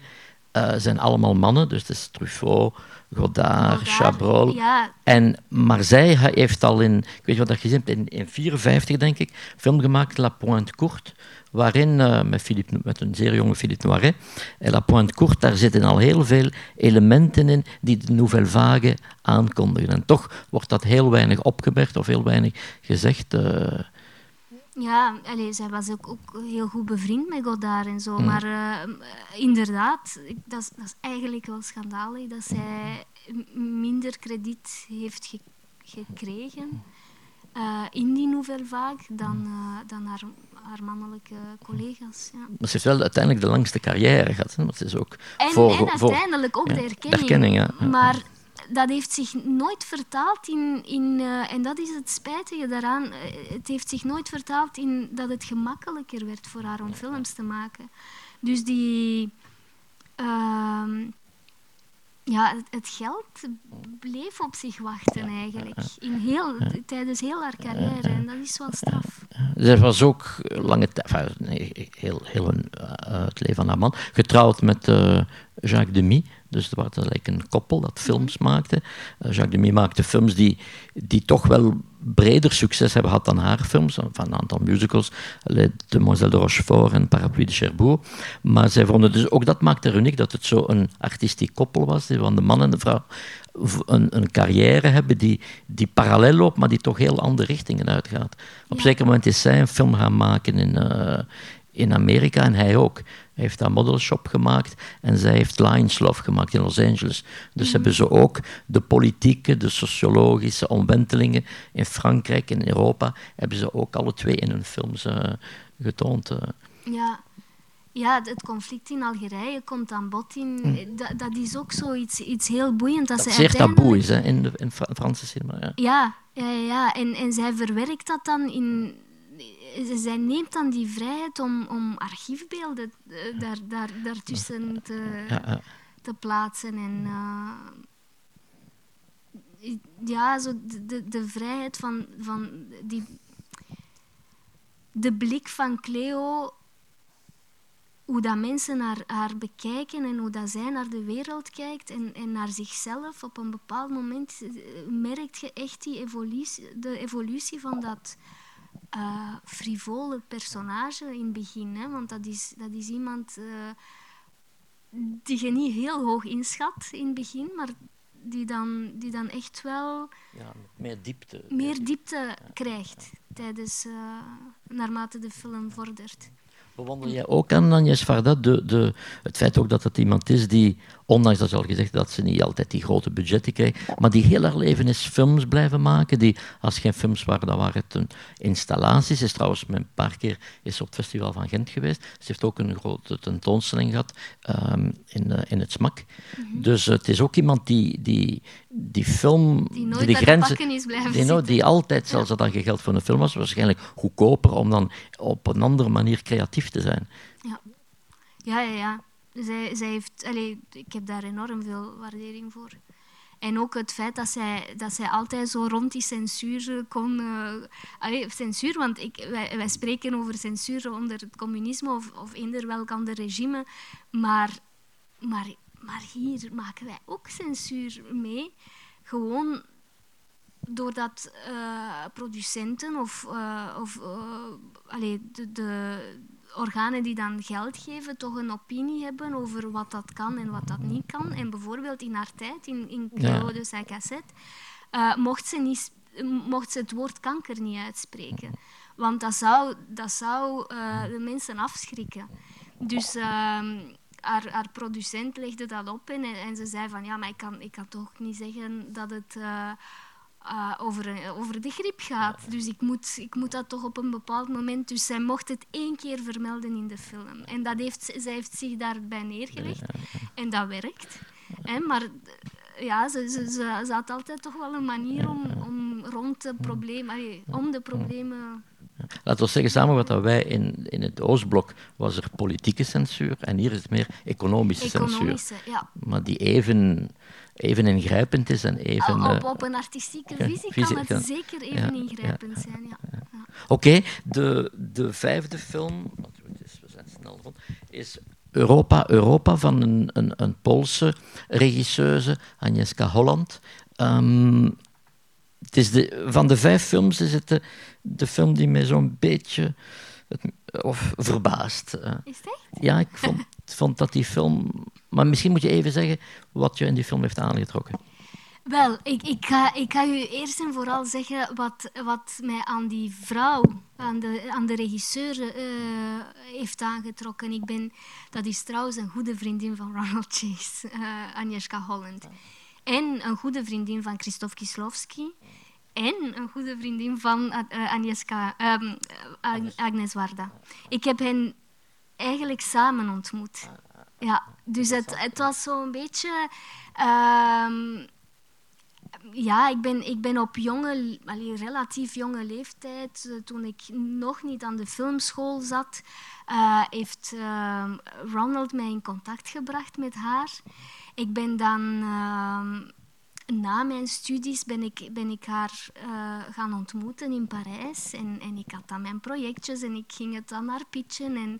uh, zijn allemaal mannen, dus het is Truffaut, Godard, Chabrol. En, maar zij heeft al in, ik weet wat dat gezien in 1954 denk ik, film gemaakt, La Pointe Courte, waarin uh, met, Philippe, met een zeer jonge Philippe Noiret, en La Pointe Courte, daar zitten al heel veel elementen in die de Nouvelle Vague aankondigen. En toch wordt dat heel weinig opgemerkt of heel weinig gezegd. Uh, ja, allez, zij was ook, ook, heel goed bevriend met Godard en zo. Mm. Maar uh, inderdaad, dat is, dat is, eigenlijk wel schandalig dat zij minder krediet heeft ge gekregen uh, in die Nouvelle Vague dan, uh, dan haar, haar, mannelijke collega's. Ja. Maar ze heeft wel uiteindelijk de langste carrière gehad. Hè? ze is ook en, voor, en uiteindelijk ook ja, de erkenning. De erkenning ja. Maar dat heeft zich nooit vertaald in, in uh, en dat is het spijtige daaraan, het heeft zich nooit vertaald in dat het gemakkelijker werd voor haar om films te maken. Dus die... Uh, ja, het, geld bleef op zich wachten eigenlijk. In heel, tijdens heel haar carrière. En dat is wel straf. Zij was ook lange tijd, nee, heel, heel een, uh, het leven van haar man, getrouwd met Jacques Demy. Dus er was eigenlijk een koppel dat films mhm. maakte. Uh, Jacques Demy maakte films die, die toch wel breder succes hebben gehad dan haar films, van een aantal musicals, Les Demoiselles de Rochefort en Parapluie de Cherbourg. Maar zij vonden dus, ook dat maakte er uniek, dat het zo een artistiek koppel was, van de man en de vrouw een, een carrière hebben die, die parallel loopt, maar die toch heel andere richtingen uitgaat. Op een zeker moment is zij een film gaan maken in, uh, in Amerika en hij ook. Hij heeft daar modelshop gemaakt en zij heeft Lions Love gemaakt in Los Angeles. Dus mm. hebben ze ook de politieke, de sociologische omwentelingen in Frankrijk en Europa, hebben ze ook alle twee in hun films uh, getoond. Uh. Ja. Ja, het conflict in Algerije komt aan bod in. Mm. Dat, dat, is ook zoiets iets heel boeiend. Dat, dat ze zeer taboe is hè, in de in Franse cinema. Ja, ja, ja, ja. En, en zij verwerkt dat dan in zij neemt dan die vrijheid om, om archiefbeelden uh, daar, daar, daartussen te, te plaatsen. En uh, ja, zo de, vrijheid van, van die, de blik van Cleo, hoe dat mensen haar, haar bekijken en hoe dat zij naar de wereld kijkt en, en naar zichzelf. Op een bepaald moment eh, merk je echt die evolutie, de evolutie van dat uh, frivole personage in het begin. Hè? Want dat is, dat is iemand uh, die je niet heel hoog inschat in het begin, maar die dan, die dan echt wel ja, meer diepte, meer diepte krijgt tijdens, uh, naarmate de film vordert. Bewonder jij ook aan Agnes Varda de, de, het feit ook dat het iemand is die, ondanks dat je al gezegd dat ze niet altijd die grote budgetten krijgt, maar die heel haar leven is films blijven maken, die als geen films waren, dan waren het een installaties. Ze is trouwens een paar keer is op het Festival van Gent geweest. Ze heeft ook een grote tentoonstelling gehad um, in, uh, in het SMAK. Mm -hmm. Dus het is ook iemand die, die, die film... Die nooit die grenzen, is blijven die, no, die altijd, zelfs dat dan geen geld voor een film was, waarschijnlijk goedkoper om dan op een andere manier creatief te zijn. Ja, ja, ja. ja. zij, zij heeft, allez, ik heb daar enorm veel waardering voor. En ook het feit dat zij, dat zij altijd zo rond die censuur kon... Uh, censuur, want ik, wij, wij, spreken over censuur onder het communisme of, of eender welk ander regime. Maar, maar, maar hier maken wij ook censuur mee. Gewoon doordat uh, producenten of, uh, of uh, de, de, organen die dan geld geven toch een opinie hebben over wat dat kan en wat dat niet kan. En bijvoorbeeld in haar tijd, in, in Claude ja. cassette, mocht, ze niet, mocht ze het woord kanker niet uitspreken. Want dat zou, dat zou de mensen afschrikken. Dus ehm, haar, haar, producent legde dat op en, en ze zei van ja, maar ik kan, ik kan toch niet zeggen dat het uh, over, over de griep gaat. Dus ik moet, ik moet dat toch op een bepaald moment... Dus zij mocht het één keer vermelden in de film. En dat heeft, zij heeft zich daarbij neergelegd. En dat werkt. Hè, maar eh, ja, ze, ze, ze, ze, had altijd toch wel een manier om, om rond de problemen... Om de problemen... Laten we zeggen samen wat wij in, in het Oostblok was er politieke censuur en hier is het meer economische, economische censuur. Ja. Maar die even even ingrijpend is en even... Op, eh, op een artistieke visie kan het zeker even ingrijpend zijn, ja. Oké, de, de vijfde film, we zijn snel rond, is Europa, Europa van een, een, een Poolse regisseuse, Agnieszka Holland. Um, het is de, van de vijf films is het de, de film die mij zo'n beetje of verbaast. Is het echt? Ja, ik vond, vond dat die film maar misschien moet je even zeggen wat je in die film heeft aangetrokken. Wel, ik, ik, ga, ik ga u eerst en vooral zeggen wat, wat mij aan die vrouw, aan de, aan de regisseur, uh, heeft aangetrokken. Ik ben, dat is trouwens een goede vriendin van Ronald Chase, uh, Agnieszka Holland. En een goede vriendin van Christophe Kieslowski. En een goede vriendin van uh, Agnieszka, um, Agnes Warda. Ik heb hen eigenlijk samen ontmoet. Ja, dus het, het was zo'n beetje... Um, ja, ik ben, ik ben op jonge, allee, relatief jonge leeftijd, toen ik nog niet aan de filmschool zat, uh, heeft uh, Ronald mij in contact gebracht met haar. Ik ben dan ehm, na mijn studies ben ik, ben ik haar uh, gaan ontmoeten in Parijs. En, en ik had dan mijn projectjes en ik ging het dan haar pitchen. En,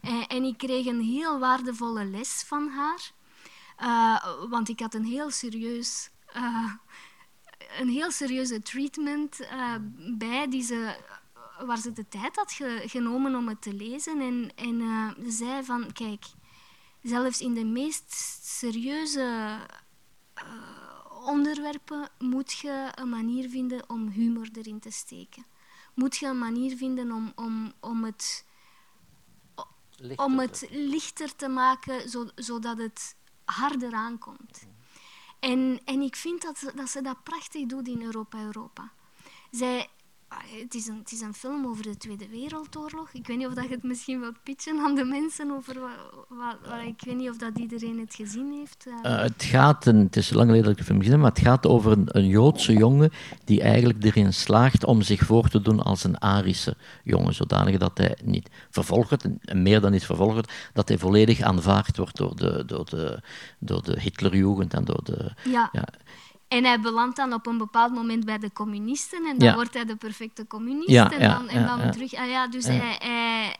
en, en ik kreeg een heel waardevolle les van haar. Uh, want ik had een heel serieus... Een heel serieuze treatment bij die ze, waar ze de tijd had ge, genomen om het te lezen. En, en ze zei van, kijk, zelfs in de meest serieuze onderwerpen moet je een manier vinden om humor erin te steken. Moet je een manier vinden om, om, om, het, lichter om het lichter te maken, zo, zodat het harder aankomt. En, en ik vind dat, dat ze dat prachtig doet in Europa Europa. Zij, het is, een, het is een film over de Tweede Wereldoorlog. Ik weet niet of dat je het misschien wilt pitchen aan de mensen over wat, wat, wat ik weet niet of dat iedereen het gezien heeft. Uh, het gaat, een, het is lang geleden dat ik de film gezien heb, maar het gaat over een, een, Joodse jongen die eigenlijk erin slaagt om zich voor te doen als een Arische jongen, zodanig dat hij niet vervolgd en meer dan niet vervolgd dat hij volledig aanvaard wordt door de, door de, door de Hitlerjugend en door de... Ja. ja en hij belandt dan op een bepaald moment bij de communisten en dan wordt hij de perfecte communist. Ja, en dan, en dan terug. Ah, ja, dus hij, hij,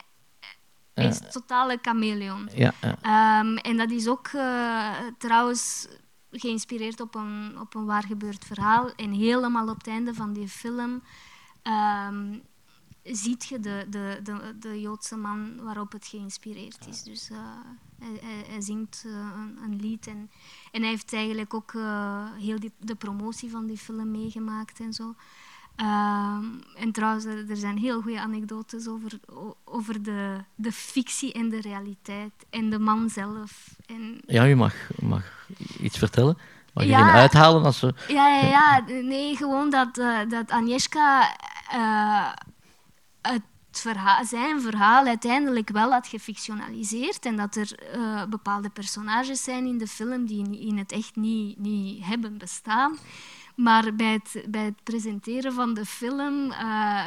hij is totale chameleon. Um, en dat is ook uh, trouwens geïnspireerd op een, op een waar gebeurd verhaal. En helemaal op het einde van die film um, ziet je de, de, de, de Joodse man waarop het geïnspireerd is. Dus uh, hij, zingt uh, een, een, lied en, en hij heeft eigenlijk ook uh, heel die, de promotie van die film meegemaakt en zo. Ehm, en trouwens, er zijn heel goede anekdotes over, over de, de fictie en de realiteit en de man zelf. En... Ja, u mag, mag iets vertellen. Mag je ja, uithalen als we... Ja, ja, ja, nee, gewoon dat, dat Agnieszka verhaal, zijn verhaal uiteindelijk wel had gefictionaliseerd en dat er uh, bepaalde personages zijn in de film die in het echt niet, niet hebben bestaan. Maar bij het, bij het presenteren van de film uh,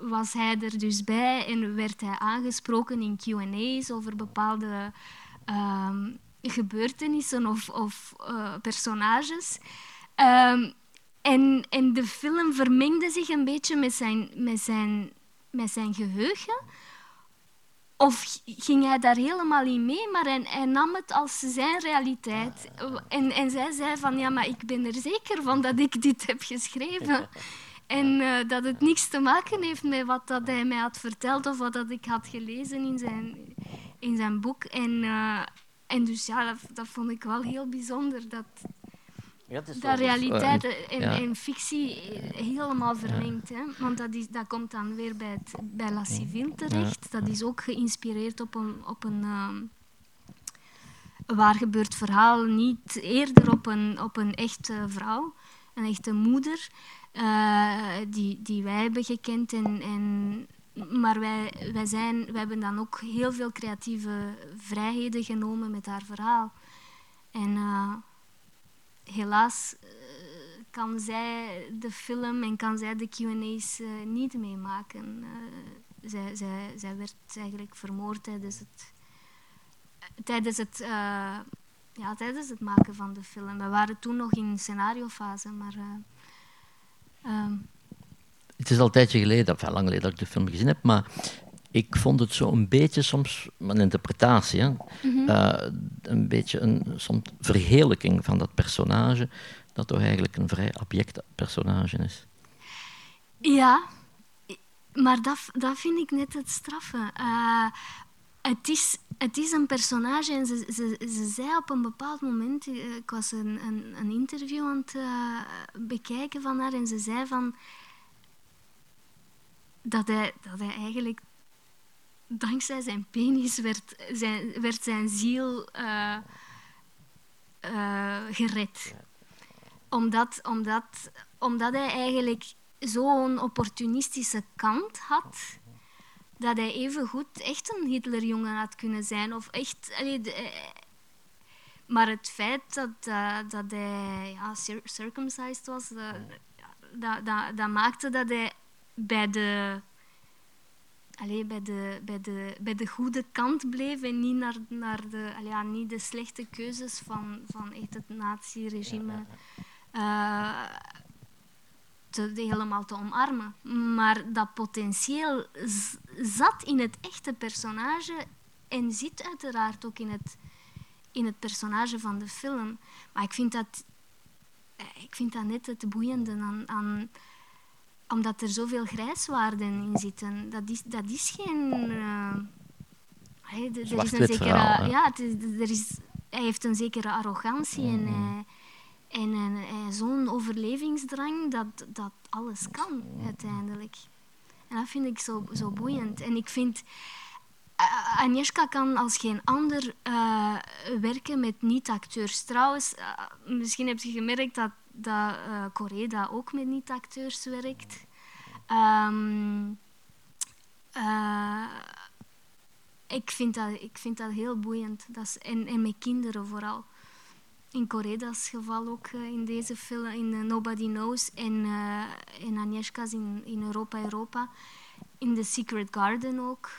was hij er dus bij en werd hij aangesproken in Q&A's over bepaalde ehm, gebeurtenissen of, of uh, personages. Um, en, en de film vermengde zich een beetje met zijn, met zijn, met zijn geheugen. Of ging hij daar helemaal in mee, maar hij, hij, nam het als zijn realiteit. En, en zij zei van, ja, maar ik ben er zeker van dat ik dit heb geschreven. En uh, dat het niks te maken heeft met wat dat hij mij had verteld of wat dat ik had gelezen in zijn, in zijn boek. En, uh, en dus ja, dat, dat, vond ik wel heel bijzonder. Dat, ja, dat realiteit en, ja. en, fictie helemaal vermengd. Hè? Want dat, is, dat komt dan weer bij, het, bij La Civile terecht. Dat is ook geïnspireerd op een, op een waar gebeurt verhaal. Niet eerder op een, op een echte vrouw, een echte moeder. Uh, die, die wij hebben gekend. En, en, maar wij, wij, zijn, wij hebben dan ook heel veel creatieve vrijheden genomen met haar verhaal. En uh, helaas uh, kan zij de film en kan zij de QA's niet meemaken. zij, zij, zij werd eigenlijk vermoord tijdens het, tijdens het, ja, tijdens het maken van de film. We waren toen nog in scenariofase, maar Um. Het is al een tijdje geleden, of lang geleden dat ik de film gezien heb, maar ik vond het zo een beetje soms, een interpretatie, mm -hmm. uh, een beetje een soms verheerlijking van dat personage, dat toch eigenlijk een vrij abject personage is. Ja, maar dat, dat vind ik net het straffe. Uh, het is, het is een personage en ze, ze, ze zei op een bepaald moment, eh, ik was een, een, een interview aan het uh, bekijken van haar en ze zei van dat hij, dat hij eigenlijk dankzij zijn penis werd zijn, werd zijn ziel uh, gered. Omdat, omdat, omdat hij eigenlijk zo'n opportunistische kant had dat hij even goed echt een Hitlerjongen had kunnen zijn. Of echt, allee, de, eh, maar het feit dat, uh, dat hij ja, circumcised was, dat, dat, dat, dat, maakte dat hij bij de, allee, bij de, bij de, bij de goede kant bleef en niet naar, naar de, allee, ja, niet de slechte keuzes van, van echt het nazi-regime. Uh, te, helemaal te omarmen. Maar dat potentieel zat in het echte personage en zit uiteraard ook in het, in het personage van de film. Maar ik vind dat, eh, ik vind dat net het boeiende aan, aan omdat er zoveel grijswaarden in zitten. Dat is, dat is geen... Uh, er, is een zekere, ja, er is, hij heeft een zekere arrogantie en hij, en, en, zo'n overlevingsdrang dat, dat alles kan uiteindelijk. En dat vind ik zo, zo boeiend. En ik vind, uh, Agnieszka kan als geen ander uh, werken met niet-acteurs. Trouwens, uh, misschien heb je gemerkt dat, dat uh, Coreda ook met niet-acteurs werkt. Um, ik, vind dat, ik vind dat heel boeiend. Dat is, en, en met kinderen vooral in Coreda's geval ook uh, in deze film, in Nobody Knows en in Agnieszka's in, in Europa Europa. In The Secret Garden ook,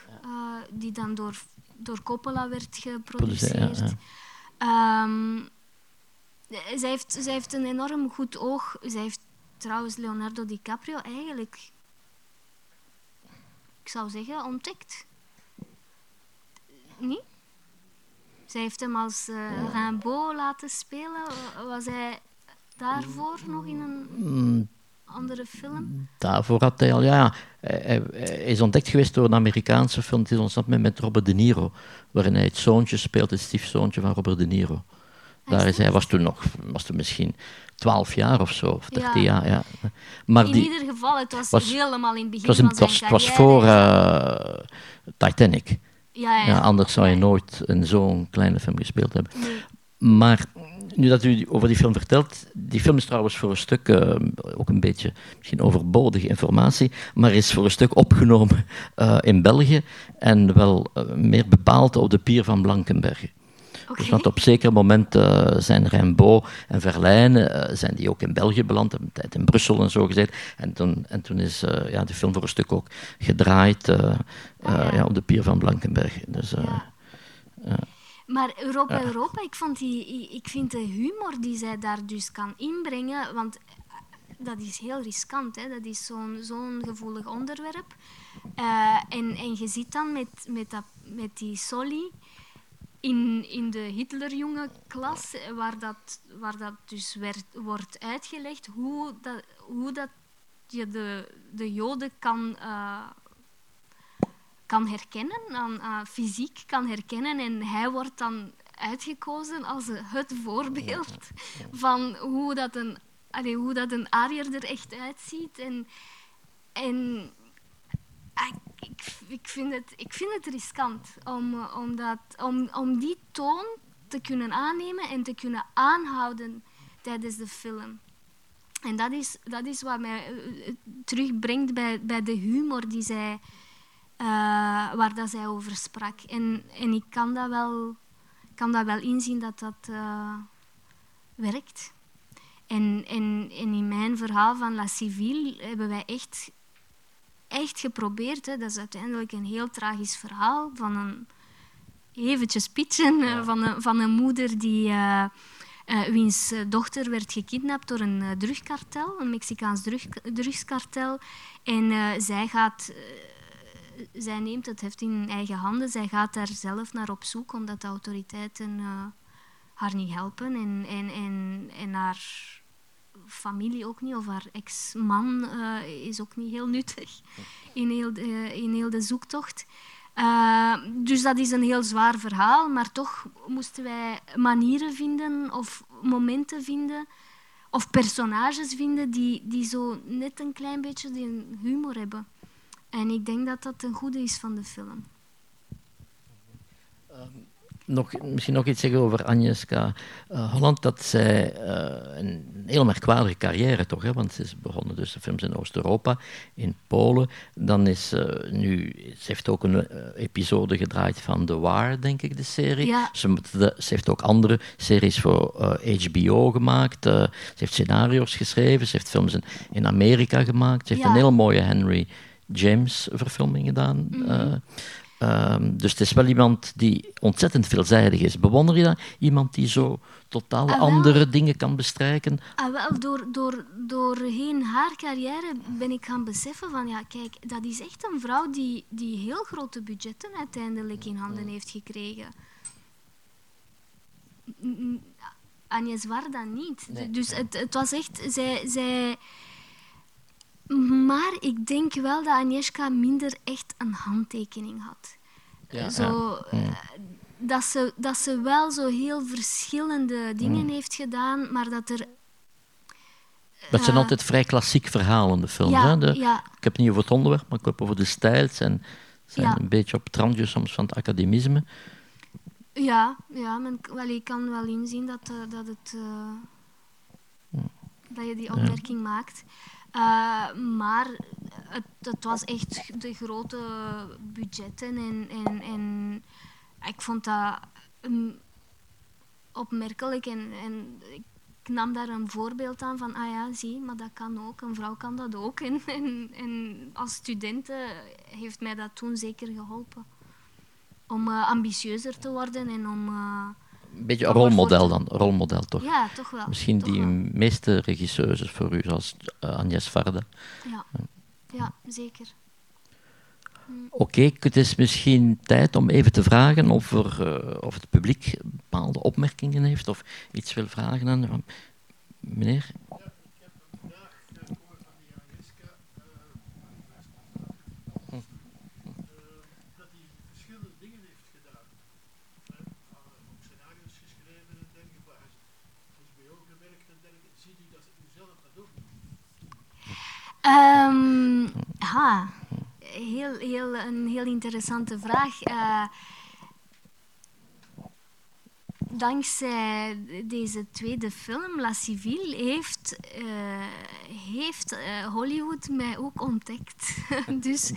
die dan door, door Coppola werd geproduceerd. Ja, ja. Um, zij, heeft, zij heeft een enorm goed oog. Zij heeft trouwens Leonardo DiCaprio eigenlijk, ik zou zeggen, ontdekt. Niet? Zij heeft hem als uh, Rimbaud laten spelen. Was hij daarvoor nog in een mm. andere film? Daarvoor had hij al, ja. Hij, is ontdekt geweest door een Amerikaanse film, die is met, met Robert De Niro, waarin hij het zoontje speelt, het stiefzoontje van Robert De Niro. Daar is hij was toen nog, was toen misschien 12 jaar of zo, of 13 jaar. Ja. Maar in die, ieder geval, het was, was, helemaal in het begin het was, van zijn het was, voor uh, Titanic. Ja, ja. ja anders zou je nooit in zo'n kleine film gespeeld hebben. Maar nu dat u over die film vertelt, die film is trouwens voor een stuk uh, ook een beetje misschien overbodige informatie, maar is voor een stuk opgenomen uh, in België en wel meer bepaald op de pier van Blankenberge. Okay. Dus want op zeker moment uh, zijn Rimbaud en Verlaine uh, zijn die ook in België beland, hebben een tijd in Brussel en zo gezeten. En toen, en toen is uh, ja, de film voor een stuk ook gedraaid ah, ja. ja. op de pier van Blankenberg. Dus, ja. Maar Europa, Europa, ik, vond die, ik vind de humor die zij daar dus kan inbrengen, want dat is heel riskant. Hè? Dat is zo'n zo'n gevoelig onderwerp. En, en je zit dan met, met, dat, met die Solly in, in de Hitlerjonge klas, waar dat, waar dat dus werd, wordt uitgelegd hoe dat, hoe dat je de, de Joden kan, uh, kan herkennen, aan, uh, fysiek kan herkennen. En hij wordt dan uitgekozen als het voorbeeld van hoe dat een allee, hoe dat een Ariër er echt uitziet. En, en ah, ik, vind het, ik vind het riskant om, om, dat, om, om die toon te kunnen aannemen en te kunnen aanhouden tijdens de film. En dat is, dat is wat mij eh, eh, terugbrengt bij, bij de humor die zij, waar dat zij over sprak. En, en ik kan dat wel, kan dat wel inzien dat dat werkt. En, en, in mijn verhaal van La Civile hebben wij echt, echt geprobeerd. Hè. Dat is uiteindelijk een heel tragisch verhaal van een eventjes pitchen eh, van, een, van een moeder die. Uh, uh, wiens dochter werd gekidnapt door een uh, drugkartel, een Mexicaans drug, drugskartel. En zij gaat, zij neemt het heft in eigen handen. Zij gaat daar zelf naar op zoek, omdat de autoriteiten haar niet helpen. En, en, en, en haar familie ook niet, of haar ex-man uh, is ook niet heel nuttig in heel de, in heel de zoektocht. Uh, dus dat is een heel zwaar verhaal, maar toch moesten wij manieren vinden of momenten vinden of personages vinden die, die zo net een klein beetje die humor hebben. En ik denk dat dat een goede is van de film. Um nog, misschien nog iets zeggen over Agnieszka uh, Holland. Dat zij uh, een heel merkwaardige carrière toch, hè, want ze is begonnen dus de films in Oost-Europa, in Polen. Dan is uh, nu, ze heeft ook een episode gedraaid van The Wire, denk ik, de serie. Ja. Ze, de, ze, heeft ook andere series voor HBO gemaakt. ze heeft scenario's geschreven, ze heeft films in, in Amerika gemaakt. Ze heeft Ja. een heel mooie Henry James verfilming gedaan. Mhm. Um, dus het is wel iemand die ontzettend veelzijdig is. Bewonder je dat? Iemand die zo totaal Ah, andere dingen kan bestrijken? Ah, wel, door, door, doorheen haar carrière ben ik gaan beseffen van, ja, kijk, dat is echt een vrouw die, die heel grote budgetten uiteindelijk in handen heeft gekregen. N- n- Agnes Warda niet. Nee. Dus het, het was echt, zij, zij... Maar ik denk wel dat Agnieszka minder echt een handtekening had. Ja, zo, ja. eh, dat, ze, dat ze wel zo heel verschillende dingen Mm. heeft gedaan, maar dat er... Dat zijn eh, altijd vrij klassiek verhalen, de films. ja, hè? De, ja, Ik heb het niet over het onderwerp, maar ik heb het over de stijl. Het zijn, een beetje op het randje soms van het academisme. ja, ja men, wel, ik kan wel inzien dat, eh, dat, het, eh, dat je die opmerking maakt. Eh, maar het, het was echt de grote budgetten en, en, en ik vond dat mm, opmerkelijk en, ik nam daar een voorbeeld aan van, ah ja, zie, maar dat kan ook, een vrouw kan dat ook. En, en, als student eh, heeft mij dat toen zeker geholpen. Om eh, ambitieuzer te worden en om... Een beetje een rolmodel dan, rolmodel toch? ja, toch wel. Misschien toch die wel. meeste regisseuses voor u, zoals uh, Agnes Varda. Ja, ja zeker. Oké, het is misschien tijd om even te vragen of, er, eh, of het publiek bepaalde opmerkingen heeft of iets wil vragen aan meneer. dat hij verschillende dingen heeft gedaan. Hè, uh, ook scenario's geschreven en dergelijke. Hij is bij jou gewerkt en dergelijke. Zie je dat u zelf dat ook? Ehm, ha, heel, heel, een heel interessante vraag. Eh, dankzij deze tweede film, La Civile, heeft, eh, heeft eh, Hollywood mij ook ontdekt. dus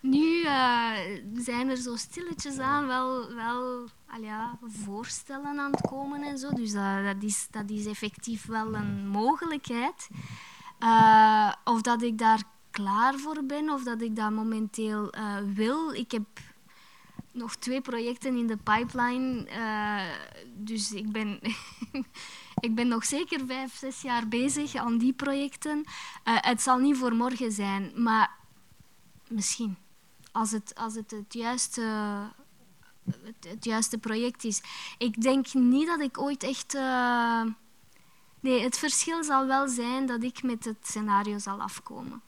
nu zijn er zo stilletjes aan wel, wel ja, voorstellen aan het komen en zo. Dus dat, dat, is, dat is effectief wel een mogelijkheid. Eh, of dat ik daar klaar voor ben of dat ik dat momenteel eh, wil. Ik heb nog twee projecten in de pipeline. dus ik ben, ik ben nog zeker vijf, zes jaar bezig aan die projecten. het zal niet voor morgen zijn, maar misschien. Als het, als het, het juiste het, juiste project is. Ik denk niet dat ik ooit echt. Nee, het verschil zal wel zijn dat ik met het scenario zal afkomen.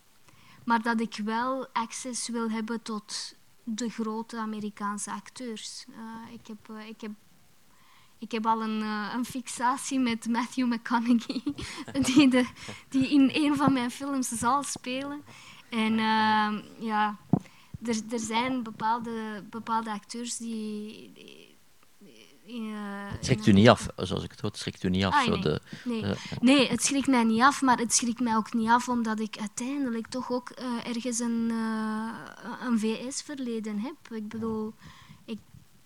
Maar dat ik wel access wil hebben tot de grote Amerikaanse acteurs. Uh, ik, heb, uh, ik, heb, ik heb al een, een fixatie met Matthew McConaughey, die, de, die in een van mijn films zal spelen. En ja, er, er zijn bepaalde, bepaalde acteurs die, het schrikt u niet af, zoals ik het hoor, het schrikt u niet af. Ah, zo nee. De, nee. uh, nee, het schrikt mij niet af, maar het schrikt mij ook niet af omdat ik uiteindelijk toch ook uh, ergens een, een VS-verleden heb. Ik bedoel, ik,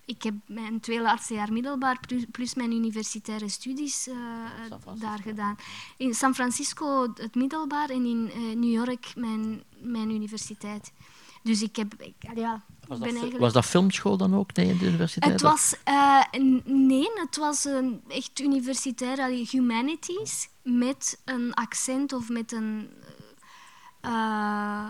ik heb mijn twee laatste jaar middelbaar plus, plus mijn universitaire studies daar gedaan. In San Francisco het middelbaar en in New York mijn, mijn universiteit. Dus ik heb... Ik, ja, was, dat, eigenlijk... was dat filmschool dan ook nee, de universiteit? Het was... Uh, nee, het was een echt universitaire humanities met een accent of met een... Uh,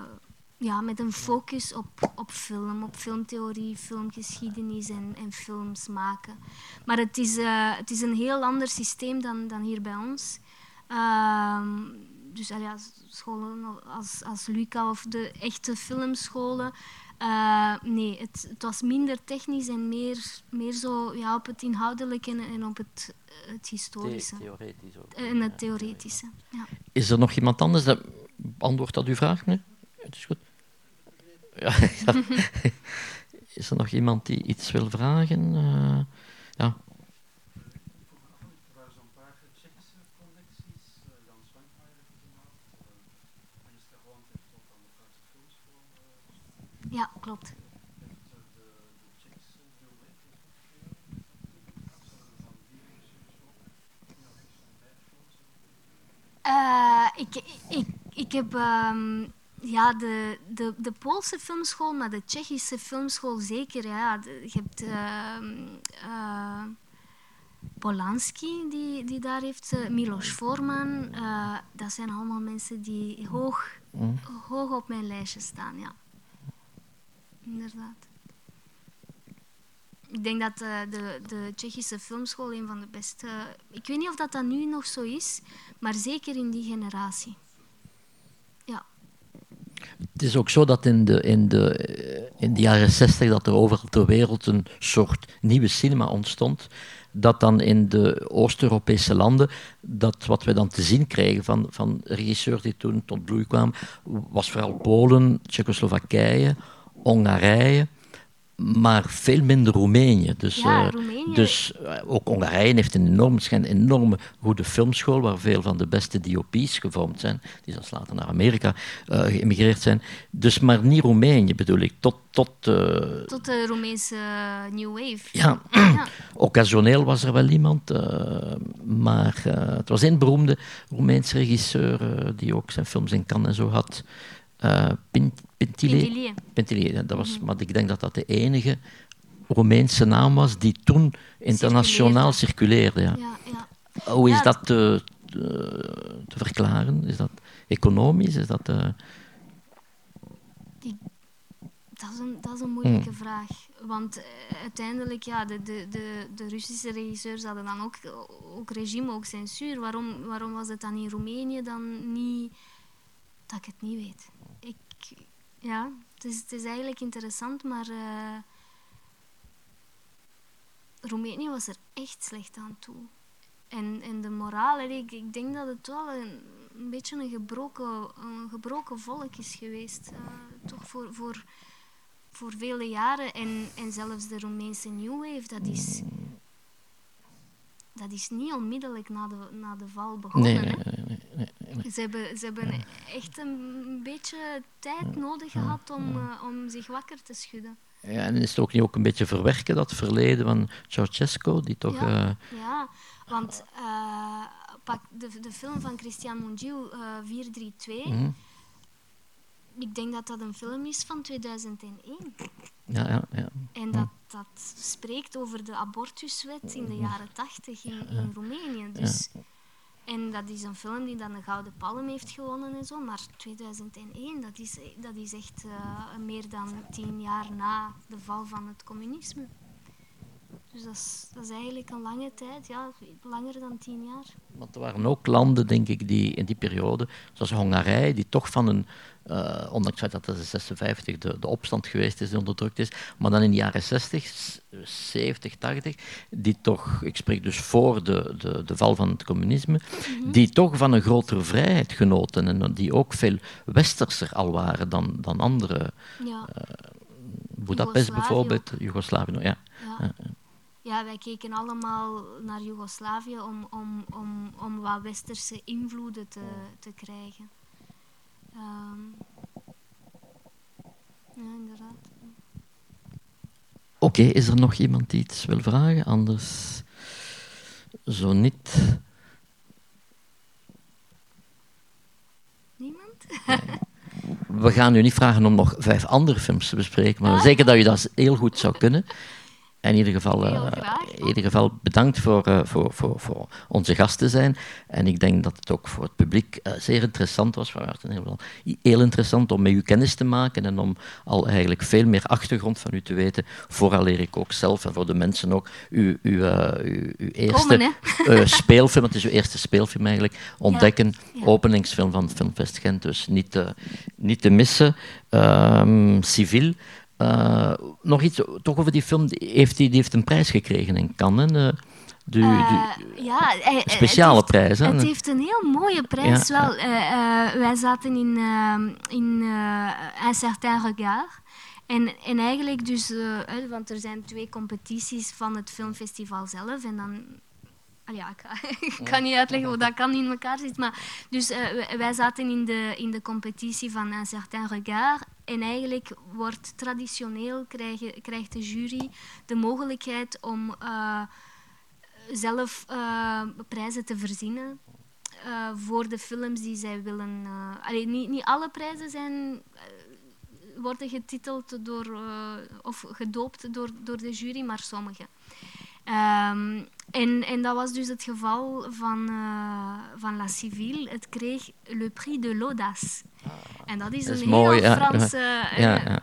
ja, met een focus op, op film, op filmtheorie, filmgeschiedenis en, en films maken. Maar het is, uh, het is een heel ander systeem dan, dan hier bij ons. Uh, dus ja, scholen als, als Luca of de echte filmscholen. Uh, nee, het, het, was minder technisch en meer, meer zo ja, op het inhoudelijke en, en op het, het historische. The theoretisch ook. En het theoretische, ja. Is er nog iemand anders dat beantwoordt dat uw vraag? Nee? Het is goed. Ja, ja. is er nog iemand die iets wil vragen? Uh, ja. Ja, klopt. Uh, ik, ik, ik heb um, ja, de, de, de Poolse filmschool, maar de Tsjechische filmschool zeker. Ja. Je hebt uh, uh, Polanski, die, die daar heeft, Milos Forman. dat zijn allemaal mensen die hoog, mm. hoog op mijn lijstje staan. Ja inderdaad. Ik denk dat uh, de, de Tsjechische filmschool een van de beste... Ik weet niet of dat, dat nu nog zo is, maar zeker in die generatie. Ja. Het is ook zo dat in de, in de, in de jaren zestig dat er overal ter wereld een soort nieuwe cinema ontstond. Dat dan in de Oost-Europese landen, dat wat we dan te zien kregen van, van regisseurs die toen tot bloei kwamen, was vooral Polen, Tsjechoslowakije, Hongarije, maar veel minder Roemenië. Dus, ja, uh, Roemenië. dus uh, ook Hongarije heeft een enorm, een enorme goede filmschool waar veel van de beste DOP's gevormd zijn, die zelfs later naar Amerika uh, geëmigreerd zijn. Dus maar niet Roemenië bedoel ik, tot... Tot, tot de Roemeense New Wave. Ja, ja. occasioneel was er wel iemand, maar het was een beroemde Roemeense regisseur die ook zijn films in Cannes en zo had. Uh, Pint, Pintilie. Pintilie. dat was, -hmm. Maar ik denk dat dat de enige Roemeense naam was die toen internationaal circuleerde. ja. Ja, ja. Hoe is dat te, te, te verklaren? Is dat economisch? Is dat, eh, Dat is een, dat is een moeilijke vraag. Want eh, uiteindelijk, ja, de, de, de, de Russische regisseurs hadden dan ook, ook regime, ook censuur. Waarom, waarom was het dan in Roemenië dan niet... Dat ik het niet weet. Ik, ja, het is, het is eigenlijk interessant, maar... eh, Roemenië was er echt slecht aan toe. En, en de moraal, ik, ik denk dat het wel een, een beetje een gebroken, een gebroken volk is geweest. eh, toch voor, voor, voor vele jaren. En, en zelfs de Roemeense New Wave, dat is, dat is niet onmiddellijk na de, na de val begonnen. nee, Ze hebben, ze hebben echt een beetje tijd nodig gehad om, eh, om zich wakker te schudden. Ja, en is het ook niet ook een beetje verwerken, dat verleden van Ceausescu, die toch... Ja. eh, Ja, want eh, pak de, de film van Christian Mungiu, eh 432, mhm. ik denk dat dat een film is van 2001. Ja, ja, ja. En dat, dat spreekt over de abortuswet in de jaren 80 in, in Roemenië. Dus, En dat is een film die dan een Gouden Palm heeft gewonnen en zo. Maar 2001, dat is, dat is echt uh, meer dan tien jaar na de val van het communisme. Dus dat is, dat is eigenlijk een lange tijd, ja, langer dan tien jaar. Want er waren ook landen, denk ik, die in die periode, zoals Hongarije, die toch van een, uh, ondanks dat het in 56 de, de opstand geweest is die onderdrukt is, maar dan in de jaren 60, 70, 80, die toch, ik spreek dus voor de, de, de val van het communisme, mhm. die toch van een grotere vrijheid genoten en die ook veel westerser al waren dan, dan andere. Ja. Uh, Budapest bijvoorbeeld, Joegoslavië, ja. ja ja, wij keken allemaal naar Joegoslavië om, om, om, om wat westerse invloeden te, te krijgen. Um, ja, inderdaad. Oké, is er nog iemand die iets wil vragen? Anders zo niet. Niemand? We gaan u niet vragen om nog vijf andere films te bespreken, maar zeker dat u dat heel goed zou kunnen in ieder geval, uh, in ieder geval bedankt voor, uh, voor, voor, voor onze gast te zijn. En ik denk dat het ook voor het publiek uh, zeer interessant was. Het heel, heel interessant om met u kennis te maken en om al eigenlijk veel meer achtergrond van u te weten. Vooraleer ik ook zelf en voor de mensen ook uw, uw, uw, uw eerste Komen, speelfilm, het is uw eerste speelfilm eigenlijk, ontdekken. Ja. Ja. Openingsfilm van Filmfest Gent, dus niet te, niet te missen. Um, civiel. Uh, nog iets toch over die film. Heeft die, die heeft een prijs gekregen in Cannes. Uh, de, uh, ja, speciale het prijs. Hè? Het heeft een heel mooie prijs. Ja. Wel, wij zaten in, in Un certain regard. En, en eigenlijk dus, want er zijn twee competities van het filmfestival zelf. En dan ja, ik, kan niet uitleggen hoe dat kan in elkaar zit. Maar, dus wij zaten in de, in de competitie van Un certain regard. En eigenlijk wordt traditioneel krijgen, krijgt de jury de mogelijkheid om uh, zelf uh, prijzen te verzinnen voor de films die zij willen. Allee, niet, niet alle prijzen zijn, worden getiteld door, of gedoopt door, door de jury, maar sommige. Um, en, en dat was dus het geval van, uh, van La Civile. Het kreeg Le Prix de l'Audace. Ah, en dat is, dat is een mooi, heel, Frans, ja, uh, ja,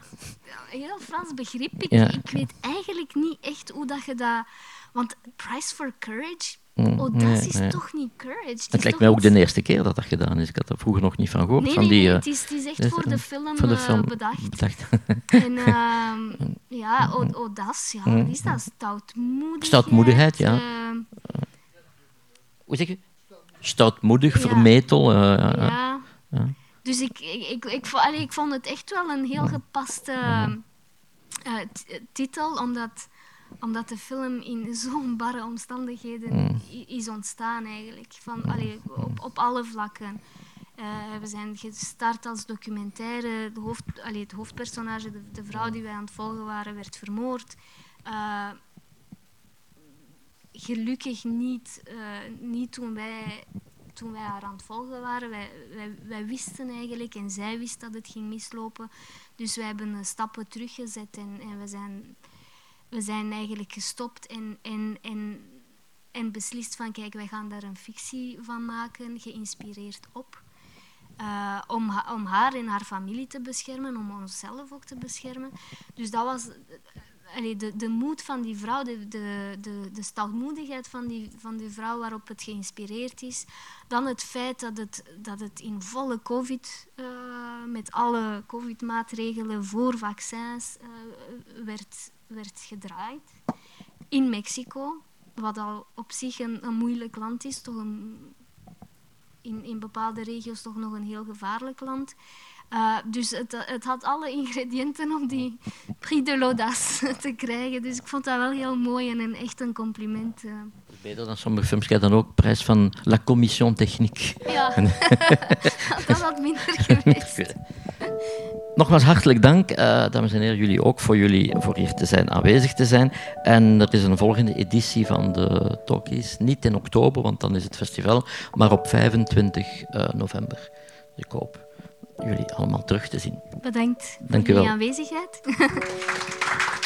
heel Frans begrip. Ik, ik weet eigenlijk niet echt hoe dat je dat... Want Price for Courage oh, dat is toch niet courage. Het, lijkt mij ook de eerste keer dat dat gedaan is. Ik had er vroeger nog niet van gehoord. Nee, van die, nee, het, is, het is echt voor de film, voor de film uh, bedacht. bedacht. en uh, ja, audace, ja, wat is dat? Stoutmoedigheid. Stoutmoedigheid, ja. Uh, Hoe zeg je? Stoutmoedig, ja. vermetel. ja. ja. Dus ik, ik, ik, ik, allee, ik vond het echt wel een heel gepaste titel, omdat omdat de film in zo'n barre omstandigheden mm. is ontstaan eigenlijk. Van, mm. allee, op, op alle vlakken. Uh, we zijn gestart als documentaire. De hoofd, allee, het hoofdpersonage, de, de, vrouw die wij aan het volgen waren, werd vermoord. Uh, gelukkig niet, uh, niet toen, wij, toen wij haar aan het volgen waren. Wij, wij, wij, wisten eigenlijk en zij wist dat het ging mislopen. Dus wij hebben stappen teruggezet en, en we zijn we zijn eigenlijk gestopt en, en, en, en beslist van kijk, wij gaan daar een fictie van maken, geïnspireerd op. Uh, om, om haar en haar familie te beschermen, om onszelf ook te beschermen. Dus dat was allee, de, de moed van die vrouw, de, de, de, de stalmoedigheid van die, van die vrouw waarop het geïnspireerd is. Dan het feit dat het, dat het in volle COVID, uh, met alle COVID-maatregelen voor vaccins, uh, werd werd gedraaid in Mexico, wat al op zich een, een moeilijk land is, toch een, in, in bepaalde regio's toch nog een heel gevaarlijk land. Uh, dus het, het, had alle ingrediënten om die Prix de l'Audace te krijgen. Dus ik vond dat wel heel mooi en een, echt een compliment. Uh. Beter dan sommige films krijg dan ook prijs van La Commission Technique. Ja, dat had minder geweest. Nogmaals hartelijk dank, uh, dames en heren, jullie ook voor, jullie, voor hier te zijn, aanwezig te zijn. En er is een volgende editie van de Talkies, niet in oktober, want dan is het festival, maar op 25 uh, november. Ik hoop jullie allemaal terug te zien. Bedankt voor wel. je aanwezigheid.